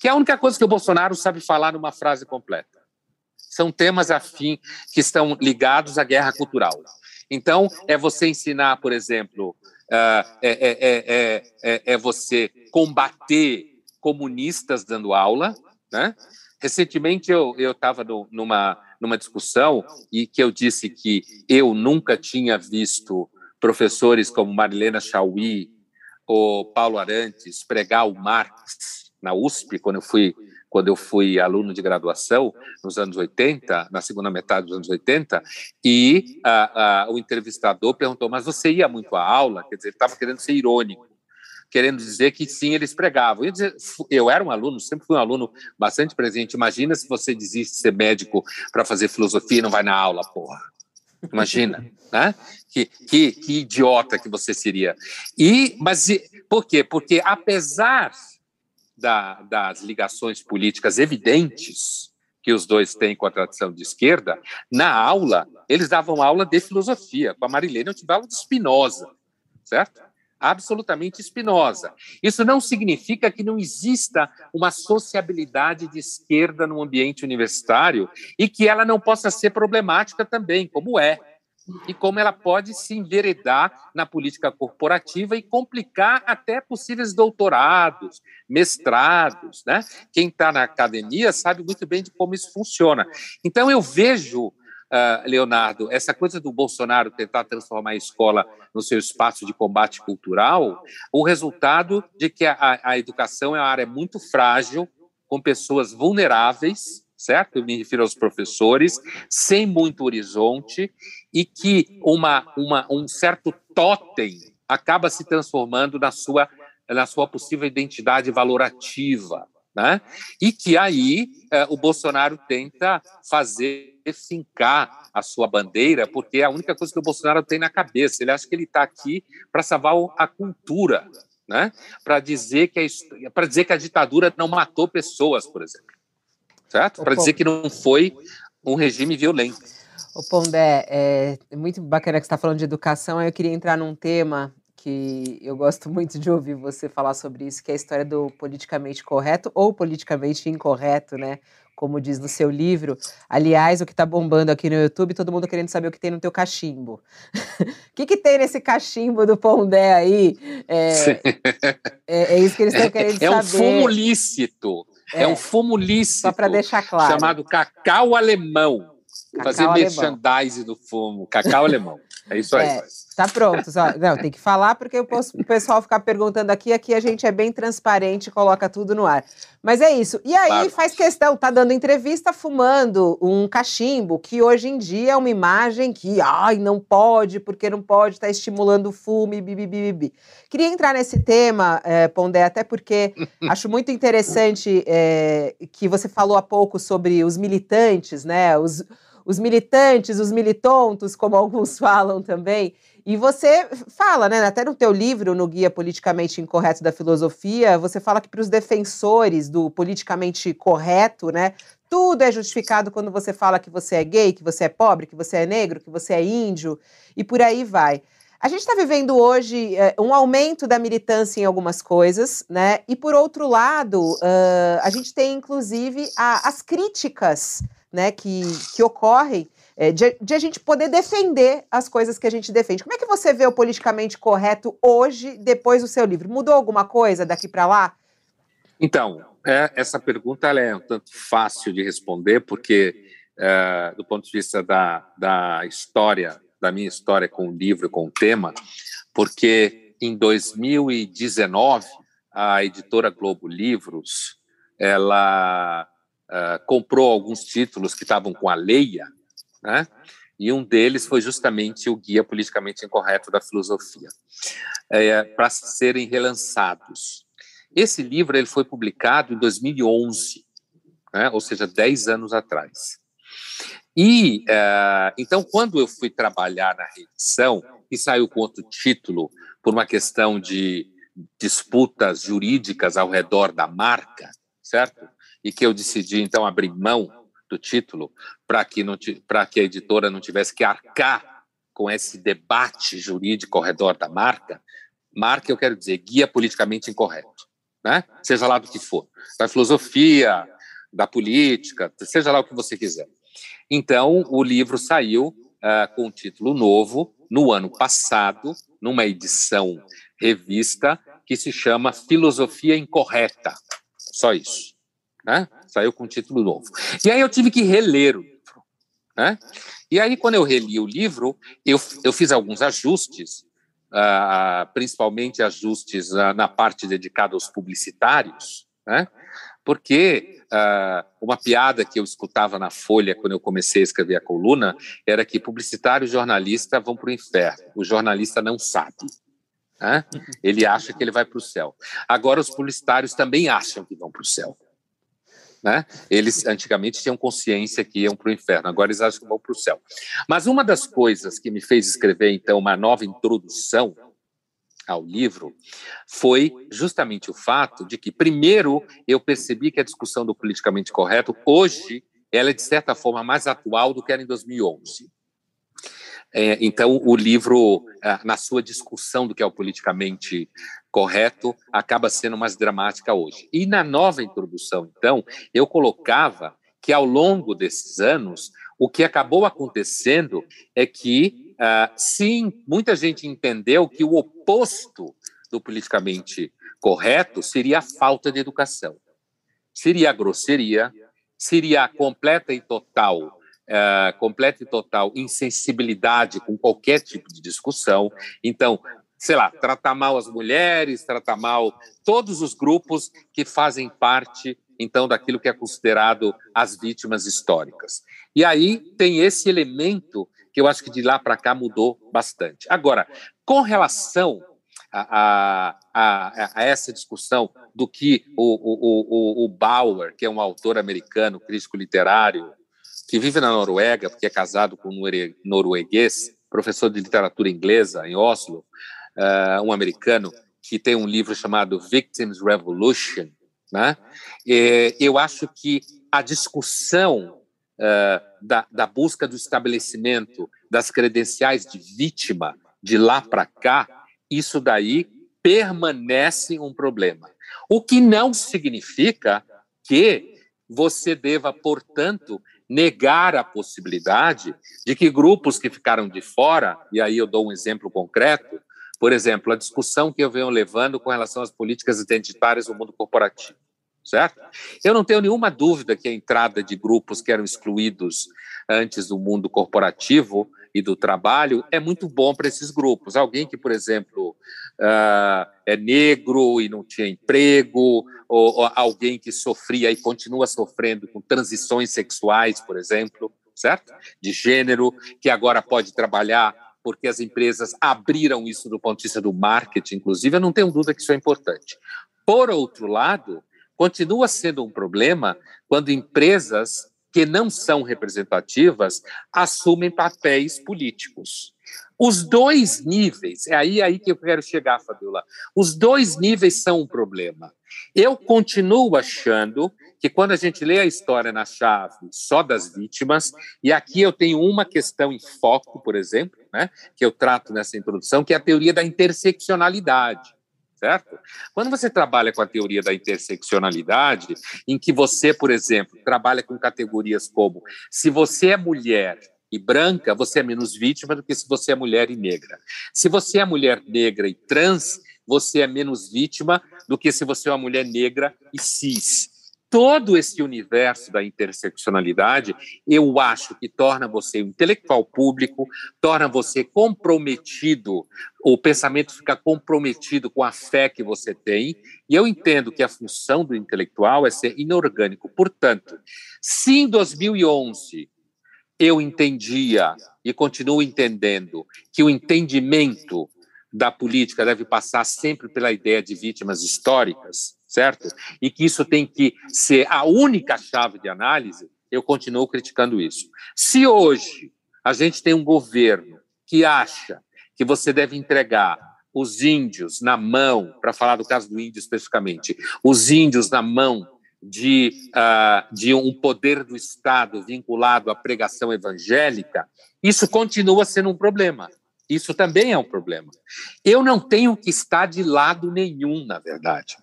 Que é a única coisa que o Bolsonaro sabe falar numa frase completa. São temas afim que estão ligados à guerra cultural. Então, é você ensinar, por exemplo, uh, é, é, é, é você combater comunistas dando aula, né? Recentemente eu estava numa numa discussão e que eu disse que eu nunca tinha visto professores como Marilena Chauí ou Paulo Arantes pregar o Marx na USP quando eu fui quando eu fui aluno de graduação nos anos 80, na segunda metade dos anos 80, e o entrevistador perguntou: "Mas você ia muito à aula?" Quer dizer, ele estava querendo ser irônico querendo dizer que sim, eles pregavam. Eu, dizer, eu era um aluno, sempre fui um aluno bastante presente. Imagina se você desiste de ser médico para fazer filosofia e não vai na aula, porra. Imagina, né? Que, que, que, idiota que você seria. E, mas por quê? Porque apesar da, das ligações políticas evidentes que os dois têm com a tradição de esquerda, na aula eles davam aula de filosofia. Com a Marilene eu tive aula de Spinoza, certo? Absolutamente espinosa. Isso não significa que não exista uma sociabilidade de esquerda no ambiente universitário e que ela não possa ser problemática também, como é. E como ela pode se enveredar na política corporativa e complicar até possíveis doutorados, mestrados. Né? Quem está na academia sabe muito bem de como isso funciona. Então, eu vejo Leonardo, essa coisa do Bolsonaro tentar transformar a escola no seu espaço de combate cultural, o resultado de que a, a educação é uma área muito frágil, com pessoas vulneráveis, certo? Eu me refiro aos professores, sem muito horizonte, e que uma, uma, um certo totem acaba se transformando na sua, na sua possível identidade valorativa. Né? E que aí eh, o Bolsonaro tenta fazer fincar a sua bandeira, porque é a única coisa que o Bolsonaro tem na cabeça. Ele acha que ele está aqui para salvar a cultura, né? para dizer, que a, dizer que a ditadura não matou pessoas, por exemplo. Certo? Para dizer que não foi um regime violento. O Pondé, é muito bacana que você está falando de educação. Eu queria entrar num tema que eu gosto muito de ouvir você falar sobre isso, que é a história do politicamente correto ou politicamente incorreto, né? Como diz no seu livro. Aliás, o que está bombando aqui no YouTube, todo mundo querendo saber o que tem no teu cachimbo. O que, que tem nesse cachimbo do Pondé aí? É, é, é isso que eles estão querendo é, saber. É um fumo lícito. É, é um fumo lícito. Só para deixar claro. Chamado cacau alemão. Cacau Fazer alemão. merchandise do fumo. Cacau alemão. É isso aí. É. Tá pronto. Só, não, tem que falar porque eu posso, o pessoal ficar perguntando aqui. Aqui a gente é bem transparente, coloca tudo no ar. Mas é isso. E aí claro. faz questão, tá dando entrevista fumando um cachimbo, que hoje em dia é uma imagem que, ai, não pode, porque não pode, tá estimulando o fume, bibibibi. Queria entrar nesse tema, é, Pondé, até porque acho muito interessante é, que você falou há pouco sobre os militantes, né? Os, os militantes, os militontos, como alguns falam também. E você fala, né, até no teu livro, no Guia Politicamente Incorreto da Filosofia, você fala que para os defensores do politicamente correto, né, tudo é justificado quando você fala que você é gay, que você é pobre, que você é negro, que você é índio, e por aí vai. A gente está vivendo hoje uh, um aumento da militância em algumas coisas, né? E por outro lado, uh, a gente tem inclusive a, as críticas né, que, que ocorrem é, de, de, a gente poder defender as coisas que a gente defende. Como é que você vê o politicamente correto hoje, depois do seu livro? Mudou alguma coisa daqui para lá? Então, é, essa pergunta é um tanto fácil de responder, porque, é, do ponto de vista da, da história, da minha história com o livro, com o tema, porque em 2019, a editora Globo Livros, ela uh, comprou alguns títulos que estavam com a Leia, né? E um deles foi justamente o Guia Politicamente Incorreto da Filosofia, é, para serem relançados. Esse livro ele foi publicado em 2011, né? ou seja, 10 anos atrás. E, uh, então, quando eu fui trabalhar na reedição, e saiu com outro título, por uma questão de disputas jurídicas ao redor da marca, certo? E que eu decidi, então, abrir mão do título para que, não, que a editora não tivesse que arcar com esse debate jurídico ao redor da marca. Marca, eu quero dizer, guia politicamente incorreto, né? seja lá do que for, da filosofia, da política, seja lá o que você quiser. Então, o livro saiu uh, com um título novo no ano passado, numa edição revista que se chama Filosofia Incorreta. Só isso. Né? Saiu com um título novo. E aí eu tive que reler o livro. Né? E aí, quando eu reli o livro, eu, eu fiz alguns ajustes, uh, principalmente ajustes uh, na parte dedicada aos publicitários, né? porque uma piada que eu escutava na Folha quando eu comecei a escrever a coluna era que publicitário e jornalista vão para o inferno, o jornalista não sabe. Né? Ele acha que ele vai para o céu. Agora, os publicitários também acham que vão para o céu. Né? Eles antigamente tinham consciência que iam para o inferno, agora eles acham que vão para o céu. Mas uma das coisas que me fez escrever, então, uma nova introdução ao livro foi justamente o fato de que, primeiro, eu percebi que a discussão do politicamente correto, hoje, ela é, de certa forma, mais atual do que era em 2011. É, então, o livro, é, na sua discussão do que é o politicamente correto, acaba sendo mais dramática hoje. E na nova introdução, então, eu colocava que ao longo desses anos, o que acabou acontecendo é que, uh, sim, muita gente entendeu que o oposto do politicamente correto seria a falta de educação, seria a grosseria, seria a completa e total uh, completa e total insensibilidade com qualquer tipo de discussão. Então, sei lá, tratar mal as mulheres, tratar mal todos os grupos que fazem parte, então, daquilo que é considerado as vítimas históricas. E aí tem esse elemento que eu acho que de lá para cá mudou bastante. Agora, com relação a, a, a, essa discussão do que o, o, o, o Bauer, que é um autor americano, crítico literário, que vive na Noruega, porque é casado com um norueguês, professor de literatura inglesa em Oslo, uh, um americano que tem um livro chamado Victims Revolution, né? E eu acho que a discussão uh, da, da busca do estabelecimento das credenciais de vítima de lá para cá, isso daí permanece um problema. O que não significa que você deva, portanto, negar a possibilidade de que grupos que ficaram de fora, e aí eu dou um exemplo concreto, por exemplo, a discussão que eu venho levando com relação às políticas identitárias no mundo corporativo, certo? Eu não tenho nenhuma dúvida que a entrada de grupos que eram excluídos antes do mundo corporativo e do trabalho é muito bom para esses grupos. Alguém que, por exemplo, uh, é negro e não tinha emprego, ou, ou alguém que sofria e continua sofrendo com transições sexuais, por exemplo, certo? De gênero, que agora pode trabalhar porque as empresas abriram isso do ponto de vista do marketing, inclusive, eu não tenho dúvida que isso é importante. Por outro lado, continua sendo um problema quando empresas que não são representativas assumem papéis políticos. Os dois níveis, é aí, aí que eu quero chegar, Fabiola. Os dois níveis são um problema. Eu continuo achando que quando a gente lê a história na chave só das vítimas, e aqui eu tenho uma questão em foco, por exemplo, né, que eu trato nessa introdução, que é a teoria da interseccionalidade. certo? Quando você trabalha com a teoria da interseccionalidade, em que você, por exemplo, trabalha com categorias como se você é mulher e branca, você é menos vítima do que se você é mulher e negra. Se você é mulher negra e trans, você é menos vítima do que se você é uma mulher negra e cis todo esse universo da interseccionalidade, eu acho que torna você um intelectual público, torna você comprometido, o pensamento fica comprometido com a fé que você tem, e eu entendo que a função do intelectual é ser inorgânico. Portanto, se em 2011 eu entendia e continuo entendendo que o entendimento da política deve passar sempre pela ideia de vítimas históricas, certo? E que isso tem que ser a única chave de análise, eu continuo criticando isso. Se hoje a gente tem um governo que acha que você deve entregar os índios na mão, para falar do caso do índio especificamente, os índios na mão de, uh, de um poder do Estado vinculado à pregação evangélica, isso continua sendo um problema. Isso também é um problema. Eu não tenho que estar de lado nenhum, na verdade.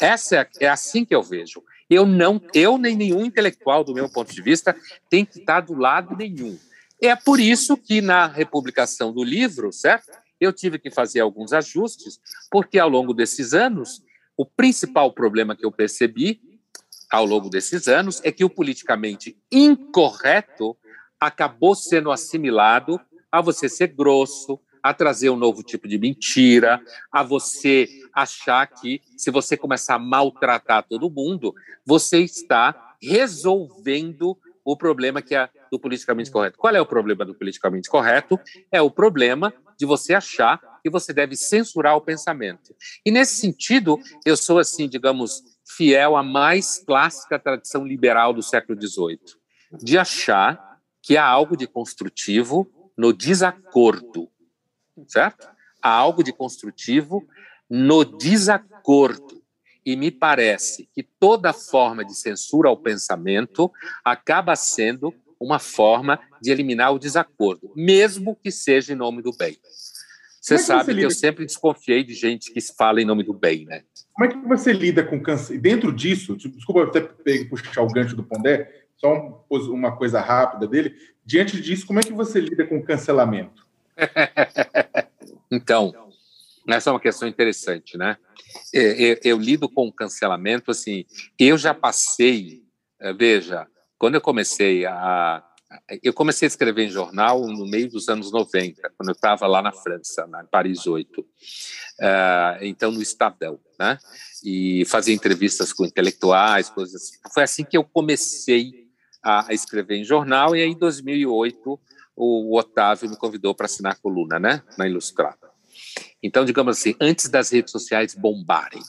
Essa é, é assim que eu vejo. Eu não, eu nem nenhum intelectual, do meu ponto de vista, tem que estar do lado nenhum. É por isso que na republicação do livro, certo? Eu tive que fazer alguns ajustes, porque ao longo desses anos, o principal problema que eu percebi ao longo desses anos é que o politicamente incorreto acabou sendo assimilado a você ser grosso, a trazer um novo tipo de mentira, a você achar que se você começar a maltratar todo mundo, você está resolvendo o problema que é do politicamente correto. Qual é o problema do politicamente correto? É o problema de você achar que você deve censurar o pensamento. E nesse sentido, eu sou assim, digamos, fiel à mais clássica tradição liberal do século XVIII, de achar que há algo de construtivo no desacordo, certo? Há algo de construtivo no desacordo. E me parece que toda forma de censura ao pensamento acaba sendo uma forma de eliminar o desacordo, mesmo que seja em nome do bem. Você é que sabe você que eu sempre desconfiei de gente que fala em nome do bem, né? Como é que você lida com câncer? Dentro disso, desculpa até puxar o gancho do Pondé, só uma coisa rápida dele. Diante disso, como é que você lida com cancelamento? então, essa é uma questão interessante, né? Eu, é, é, eu lido com cancelamento assim. Eu já passei, é, veja, quando eu comecei a eu comecei a escrever em jornal no meio dos anos 90, quando eu estava lá na França, na Paris 8, uh, então no Estadão, né? E fazia entrevistas com intelectuais, coisas assim. Foi assim que eu comecei a escrever em jornal, e aí em 2008 o, Otávio me convidou para assinar a coluna, né, na Ilustrada. Então, digamos assim, antes das redes sociais bombarem,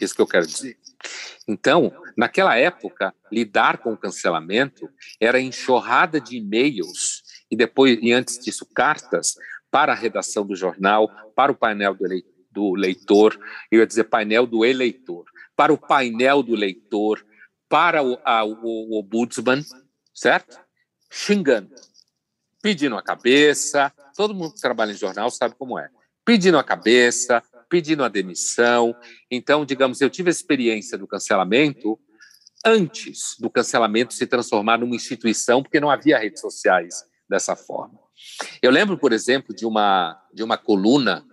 isso que eu quero dizer. Então, naquela época, lidar com o cancelamento era enxurrada de e-mails e depois, e antes disso, cartas para a redação do jornal, para o painel do, do leitor, eu ia dizer painel do eleitor, para o painel do leitor, para o, a, o, o certo? Xingando, pedindo a cabeça. Todo mundo que trabalha em jornal sabe como é. Pedindo a cabeça, pedindo a demissão. Então, digamos, eu tive a experiência do cancelamento antes do cancelamento se transformar numa instituição, porque não havia redes sociais dessa forma. Eu lembro, por exemplo, de uma, de uma coluna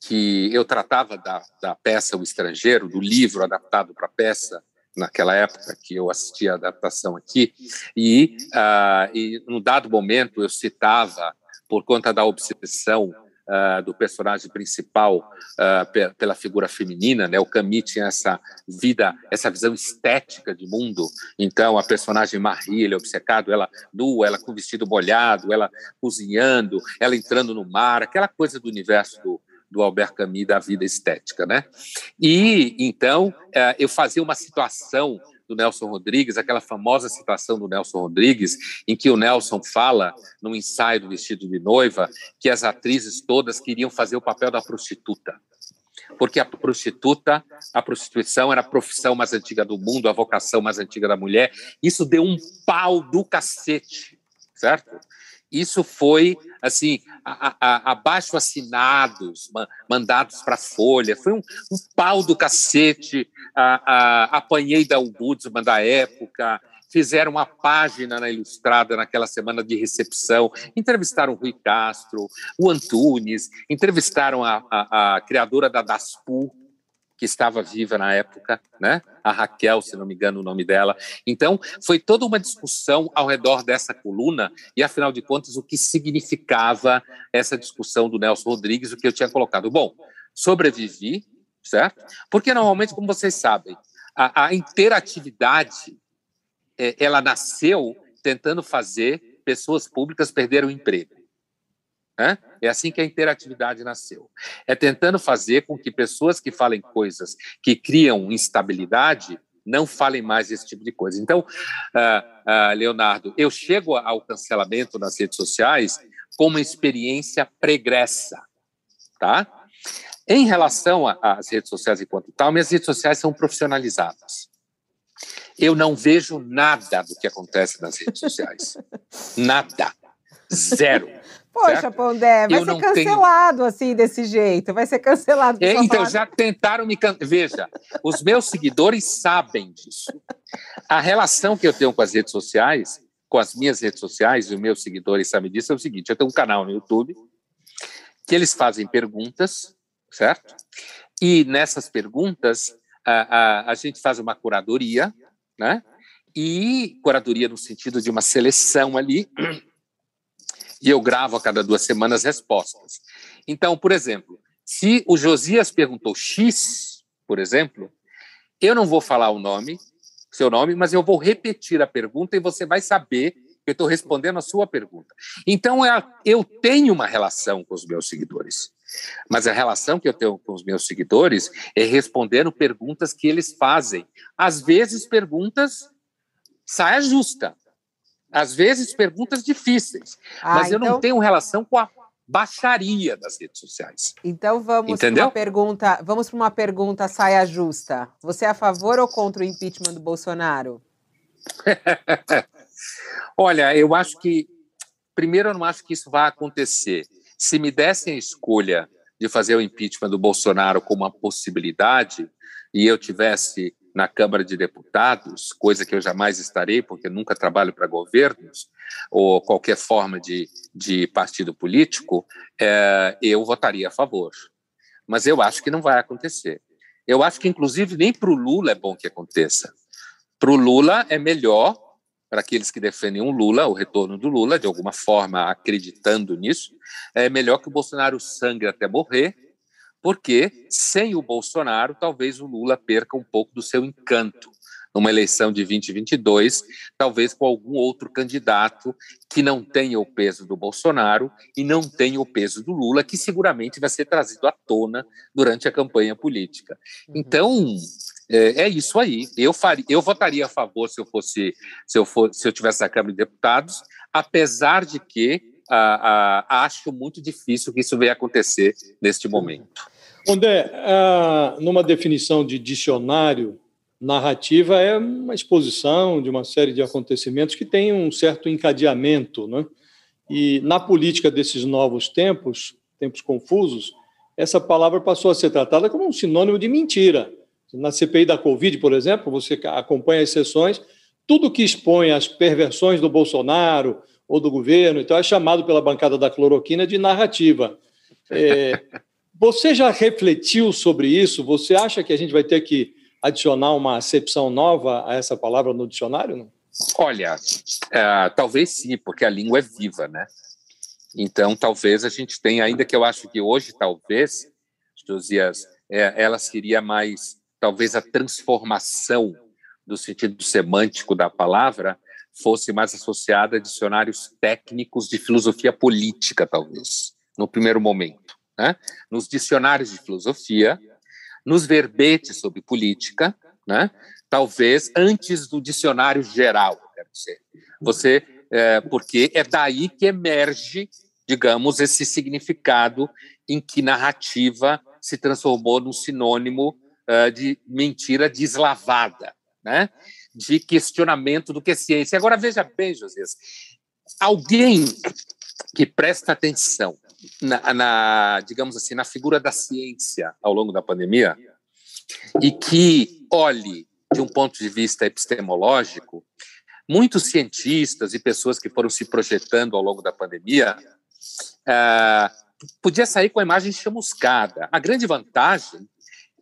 que eu tratava da, da peça O Estrangeiro, do livro adaptado para a peça, naquela época que eu assisti a adaptação aqui, e, uh, e num dado momento eu citava, por conta da obsessão uh, do personagem principal uh, pela figura feminina, né? O Camille tinha essa vida, essa visão estética de mundo. Então, a personagem Marie, ele é obcecado, ela nua, ela com vestido molhado, ela cozinhando, ela entrando no mar, aquela coisa do universo do, do Albert Camus da vida estética, né? E então é, eu fazia uma situação do Nelson Rodrigues, aquela famosa citação do Nelson Rodrigues, em que o Nelson fala, no ensaio do vestido de noiva, que as atrizes todas queriam fazer o papel da prostituta. Porque a prostituta, a prostituição era a profissão mais antiga do mundo, a vocação mais antiga da mulher. Isso deu um pau do cacete, certo? Isso foi assim, abaixo assinados, mandados para a Folha. Foi um, um, pau do cacete. A, a, apanhei da Ombudsman da época, fizeram uma página na Ilustrada naquela semana de recepção, entrevistaram o Rui Castro, o Antunes, entrevistaram a, a, a criadora da Daspu, que estava viva na época, né? A Raquel, se não me engano o nome dela. Então, foi toda uma discussão ao redor dessa coluna e, afinal de contas, o que significava essa discussão do Nelson Rodrigues, o que eu tinha colocado. Bom, sobrevivi, certo? Porque, normalmente, como vocês sabem, a, a interatividade, é, ela nasceu tentando fazer pessoas públicas perderem o emprego. É assim que a interatividade nasceu. É tentando fazer com que pessoas que falem coisas que criam instabilidade não falem mais esse tipo de coisa. Então, uh, uh, Leonardo, eu chego ao cancelamento nas redes sociais com uma experiência pregressa, tá? Em relação às redes sociais enquanto tal, minhas redes sociais são profissionalizadas. Eu não vejo nada do que acontece nas redes sociais. Nada. Zero. Poxa, certo? Pondé, vai eu ser cancelado tenho... assim, desse jeito. Vai ser cancelado. É, então, já tentaram me cancelar. Veja, os meus seguidores sabem disso. A relação que eu tenho com as redes sociais, com as minhas redes sociais, e os meus seguidores sabem disso, é o seguinte: eu tenho um canal no YouTube que eles fazem perguntas, certo? E nessas perguntas, a, a, a gente faz uma curadoria, né? E curadoria no sentido de uma seleção ali e eu gravo a cada duas semanas respostas. Então, por exemplo, se o Josias perguntou X, por exemplo, eu não vou falar o nome, seu nome, mas eu vou repetir a pergunta e você vai saber que eu estou respondendo a sua pergunta. Então, eu tenho uma relação com os meus seguidores. Mas a relação que eu tenho com os meus seguidores é respondendo perguntas que eles fazem. Às vezes, perguntas saia justa às vezes perguntas difíceis, ah, mas eu não então tenho relação com a baixaria das redes sociais. Então vamos para uma pergunta, vamos para uma pergunta saia justa. Você é a favor ou contra o impeachment do Bolsonaro? Olha, eu acho que primeiro eu não acho que isso vai acontecer. Se me dessem a escolha de fazer o impeachment do Bolsonaro como uma possibilidade e eu tivesse na Câmara de Deputados, coisa que eu jamais estarei, porque nunca trabalho para governos ou qualquer forma de, de partido político, é, eu votaria a favor. Mas eu acho que não vai acontecer. Eu acho que, inclusive, nem para o Lula é bom que aconteça. Para o Lula é melhor, para aqueles que defendem o Lula, o retorno do Lula, de alguma forma acreditando nisso, é melhor que o Bolsonaro sangre até morrer porque sem o Bolsonaro, talvez o Lula perca um pouco do seu encanto numa eleição de 2022, talvez com algum outro candidato que não tenha o peso do Bolsonaro e não tenha o peso do Lula, que seguramente vai ser trazido à tona durante a campanha política. Uhum. Então, é, é isso aí. Eu, faria, eu votaria a favor se eu fosse, se eu, for, se eu tivesse na Câmara de Deputados, apesar de que ah, ah, acho muito difícil que isso venha acontecer neste momento. André, numa definição de dicionário, narrativa é uma exposição de uma série de acontecimentos que tem um certo encadeamento. Né? E na política desses novos tempos, tempos confusos, essa palavra passou a ser tratada como um sinônimo de mentira. Na CPI da Covid, por exemplo, você acompanha as sessões, tudo que expõe as perversões do Bolsonaro ou do governo, então é chamado pela bancada da cloroquina de narrativa. É, você já refletiu sobre isso? Você acha que a gente vai ter que adicionar uma acepção nova a essa palavra no dicionário? Não? Olha, uh, talvez sim, porque a língua é viva, né? Então, talvez a gente tenha, ainda que eu acho que hoje, talvez, Josias, é, ela seria mais, talvez a transformação do sentido semântico da palavra fosse mais associada a dicionários técnicos de filosofia política, talvez, no primeiro momento né? nos dicionários de filosofia, nos verbetes sobre política, né? talvez antes do dicionário geral, quero dizer. Você, é, porque é daí que emerge, digamos, esse significado em que narrativa se transformou num sinônimo uh, de mentira deslavada, né? de questionamento do que é ciência. Agora, veja bem, José, alguém que presta atenção na, na, digamos assim, na figura da ciência ao longo da pandemia e que olhe de um ponto de vista epistemológico, muitos cientistas e pessoas que foram se projetando ao longo da pandemia uh, podia sair com a imagem chamuscada. A grande vantagem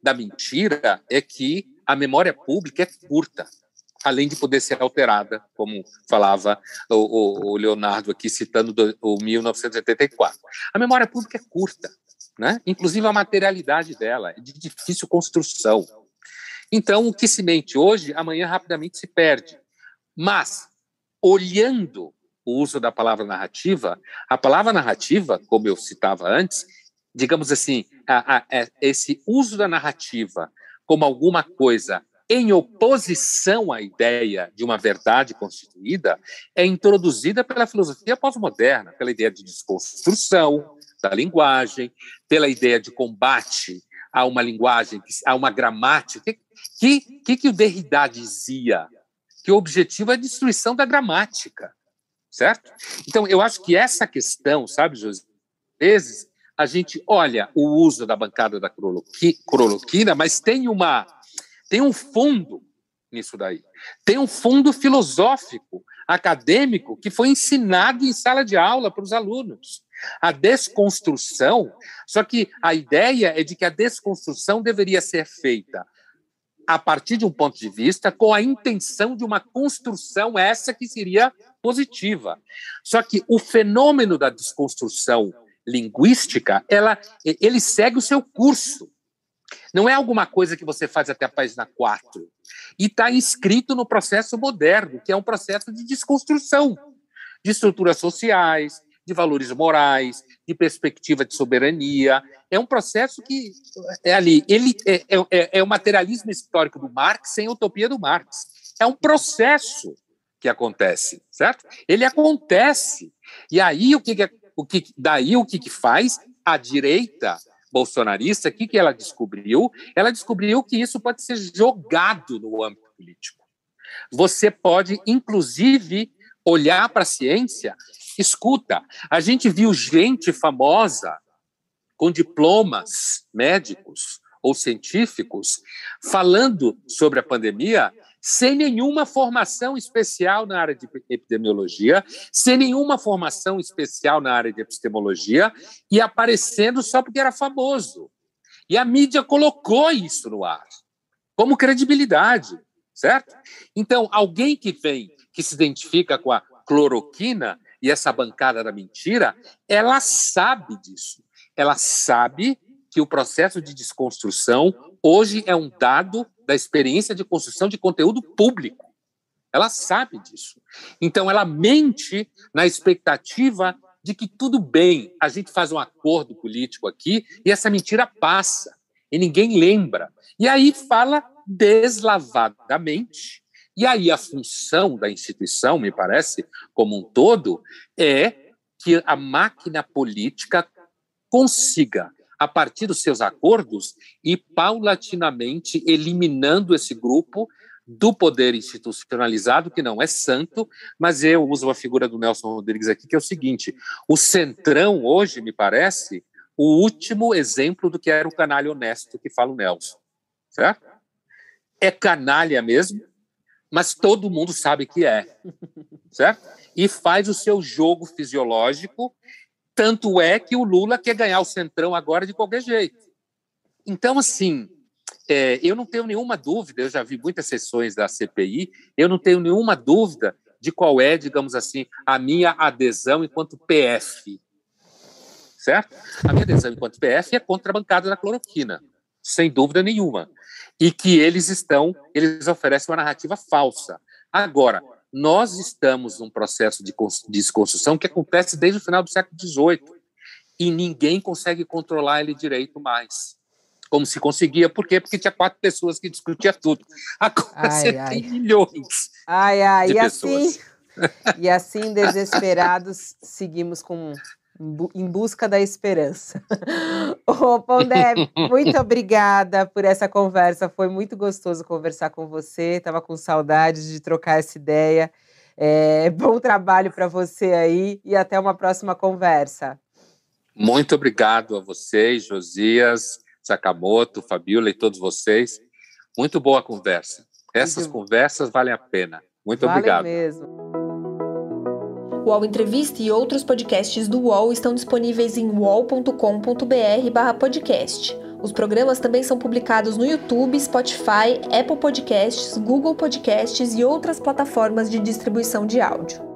da mentira é que a memória pública é curta além de poder ser alterada, como falava o, o Leonardo aqui, citando do, o 1984. A memória pública é curta, né? inclusive a materialidade dela é de difícil construção. Então, o que se mente hoje, amanhã rapidamente se perde. Mas, olhando o uso da palavra narrativa, a palavra narrativa, como eu citava antes, digamos assim, a, a, a, é, esse uso da narrativa como alguma coisa em oposição à ideia de uma verdade constituída, é introduzida pela filosofia pós-moderna, pela ideia de desconstrução da linguagem, pela ideia de combate a uma linguagem, a uma gramática. Que que, que o Derrida dizia? Que o objetivo é a destruição da gramática, certo? Então, eu acho que essa questão, sabe, José, vezes a gente olha o uso da bancada da cloroquina, mas tem uma tem um fundo nisso daí. Tem um fundo filosófico, acadêmico, que foi ensinado em sala de aula para os alunos. A desconstrução, só que a ideia é de que a desconstrução deveria ser feita a partir de um ponto de vista com a intenção de uma construção essa que seria positiva. Só que o fenômeno da desconstrução linguística, ela ele segue o seu curso. Não é alguma coisa que você faz até a página 4. E está inscrito no processo moderno, que é um processo de desconstrução de estruturas sociais, de valores morais, de perspectiva de soberania. É um processo que é ali. Ele é, é, é, é o materialismo histórico do Marx sem utopia do Marx. É um processo que acontece, certo? Ele acontece. E aí o que, o que daí o que, que faz a direita bolsonarista, o que, que ela descobriu? Ela descobriu que isso pode ser jogado no âmbito político. Você pode, inclusive, olhar para a ciência. Escuta, a gente viu gente famosa com diplomas médicos ou científicos falando sobre a pandemia sem nenhuma formação especial na área de epidemiologia, sem nenhuma formação especial na área de epistemologia e aparecendo só porque era famoso. E a mídia colocou isso no ar como credibilidade, certo? Então, alguém que vem, que se identifica com a cloroquina e essa bancada da mentira, ela sabe disso. Ela sabe que o processo de desconstrução hoje é um dado da experiência de construção de conteúdo público. Ela sabe disso. Então, ela mente na expectativa de que tudo bem, a gente faz um acordo político aqui e essa mentira passa e ninguém lembra. E aí fala deslavadamente. E aí a função da instituição, me parece, como um todo, é que a máquina política consiga a partir dos seus acordos e paulatinamente eliminando esse grupo do poder institucionalizado, que não é santo, mas eu uso a figura do Nelson Rodrigues aqui, que é o seguinte: o Centrão, hoje, me parece, o último exemplo do que era o canalha honesto que fala o Nelson. Certo? É canalha mesmo, mas todo mundo sabe que é. Certo? E faz o seu jogo fisiológico tanto é que o Lula quer ganhar o Centrão agora de qualquer jeito. Então, assim, é, eu não tenho nenhuma dúvida, eu já vi muitas sessões da CPI, eu não tenho nenhuma dúvida de qual é, digamos assim, a minha adesão enquanto PF. Certo? A minha adesão enquanto PF é contra a bancada da cloroquina, sem dúvida nenhuma. E que eles estão, eles oferecem uma narrativa falsa. Agora, nós estamos num processo de desconstrução que acontece desde o final do século XVIII e ninguém consegue controlar ele direito mais. Como se conseguia, por quê? Porque tinha quatro pessoas que discutiam tudo. Agora ai, você ai. tem milhões ai, ai. de e pessoas. Assim, e assim, desesperados, seguimos com em busca da esperança. Ô, Pondé, muito obrigada por essa conversa. Foi muito gostoso conversar com você. Estava com saudades de trocar essa ideia. É, bom trabalho para você aí e até uma próxima conversa. Muito obrigado a vocês, Josias, Sakamoto, Fabiola e todos vocês. Muito boa conversa. Essas Muito conversas valem a pena. Muito vale obrigado. mesmo. O UOL Entrevista e outros podcasts do UOL estão disponíveis em uol.com.br/podcast. Os programas também são publicados no YouTube, Spotify, Apple Podcasts, Google Podcasts e outras plataformas de distribuição de áudio.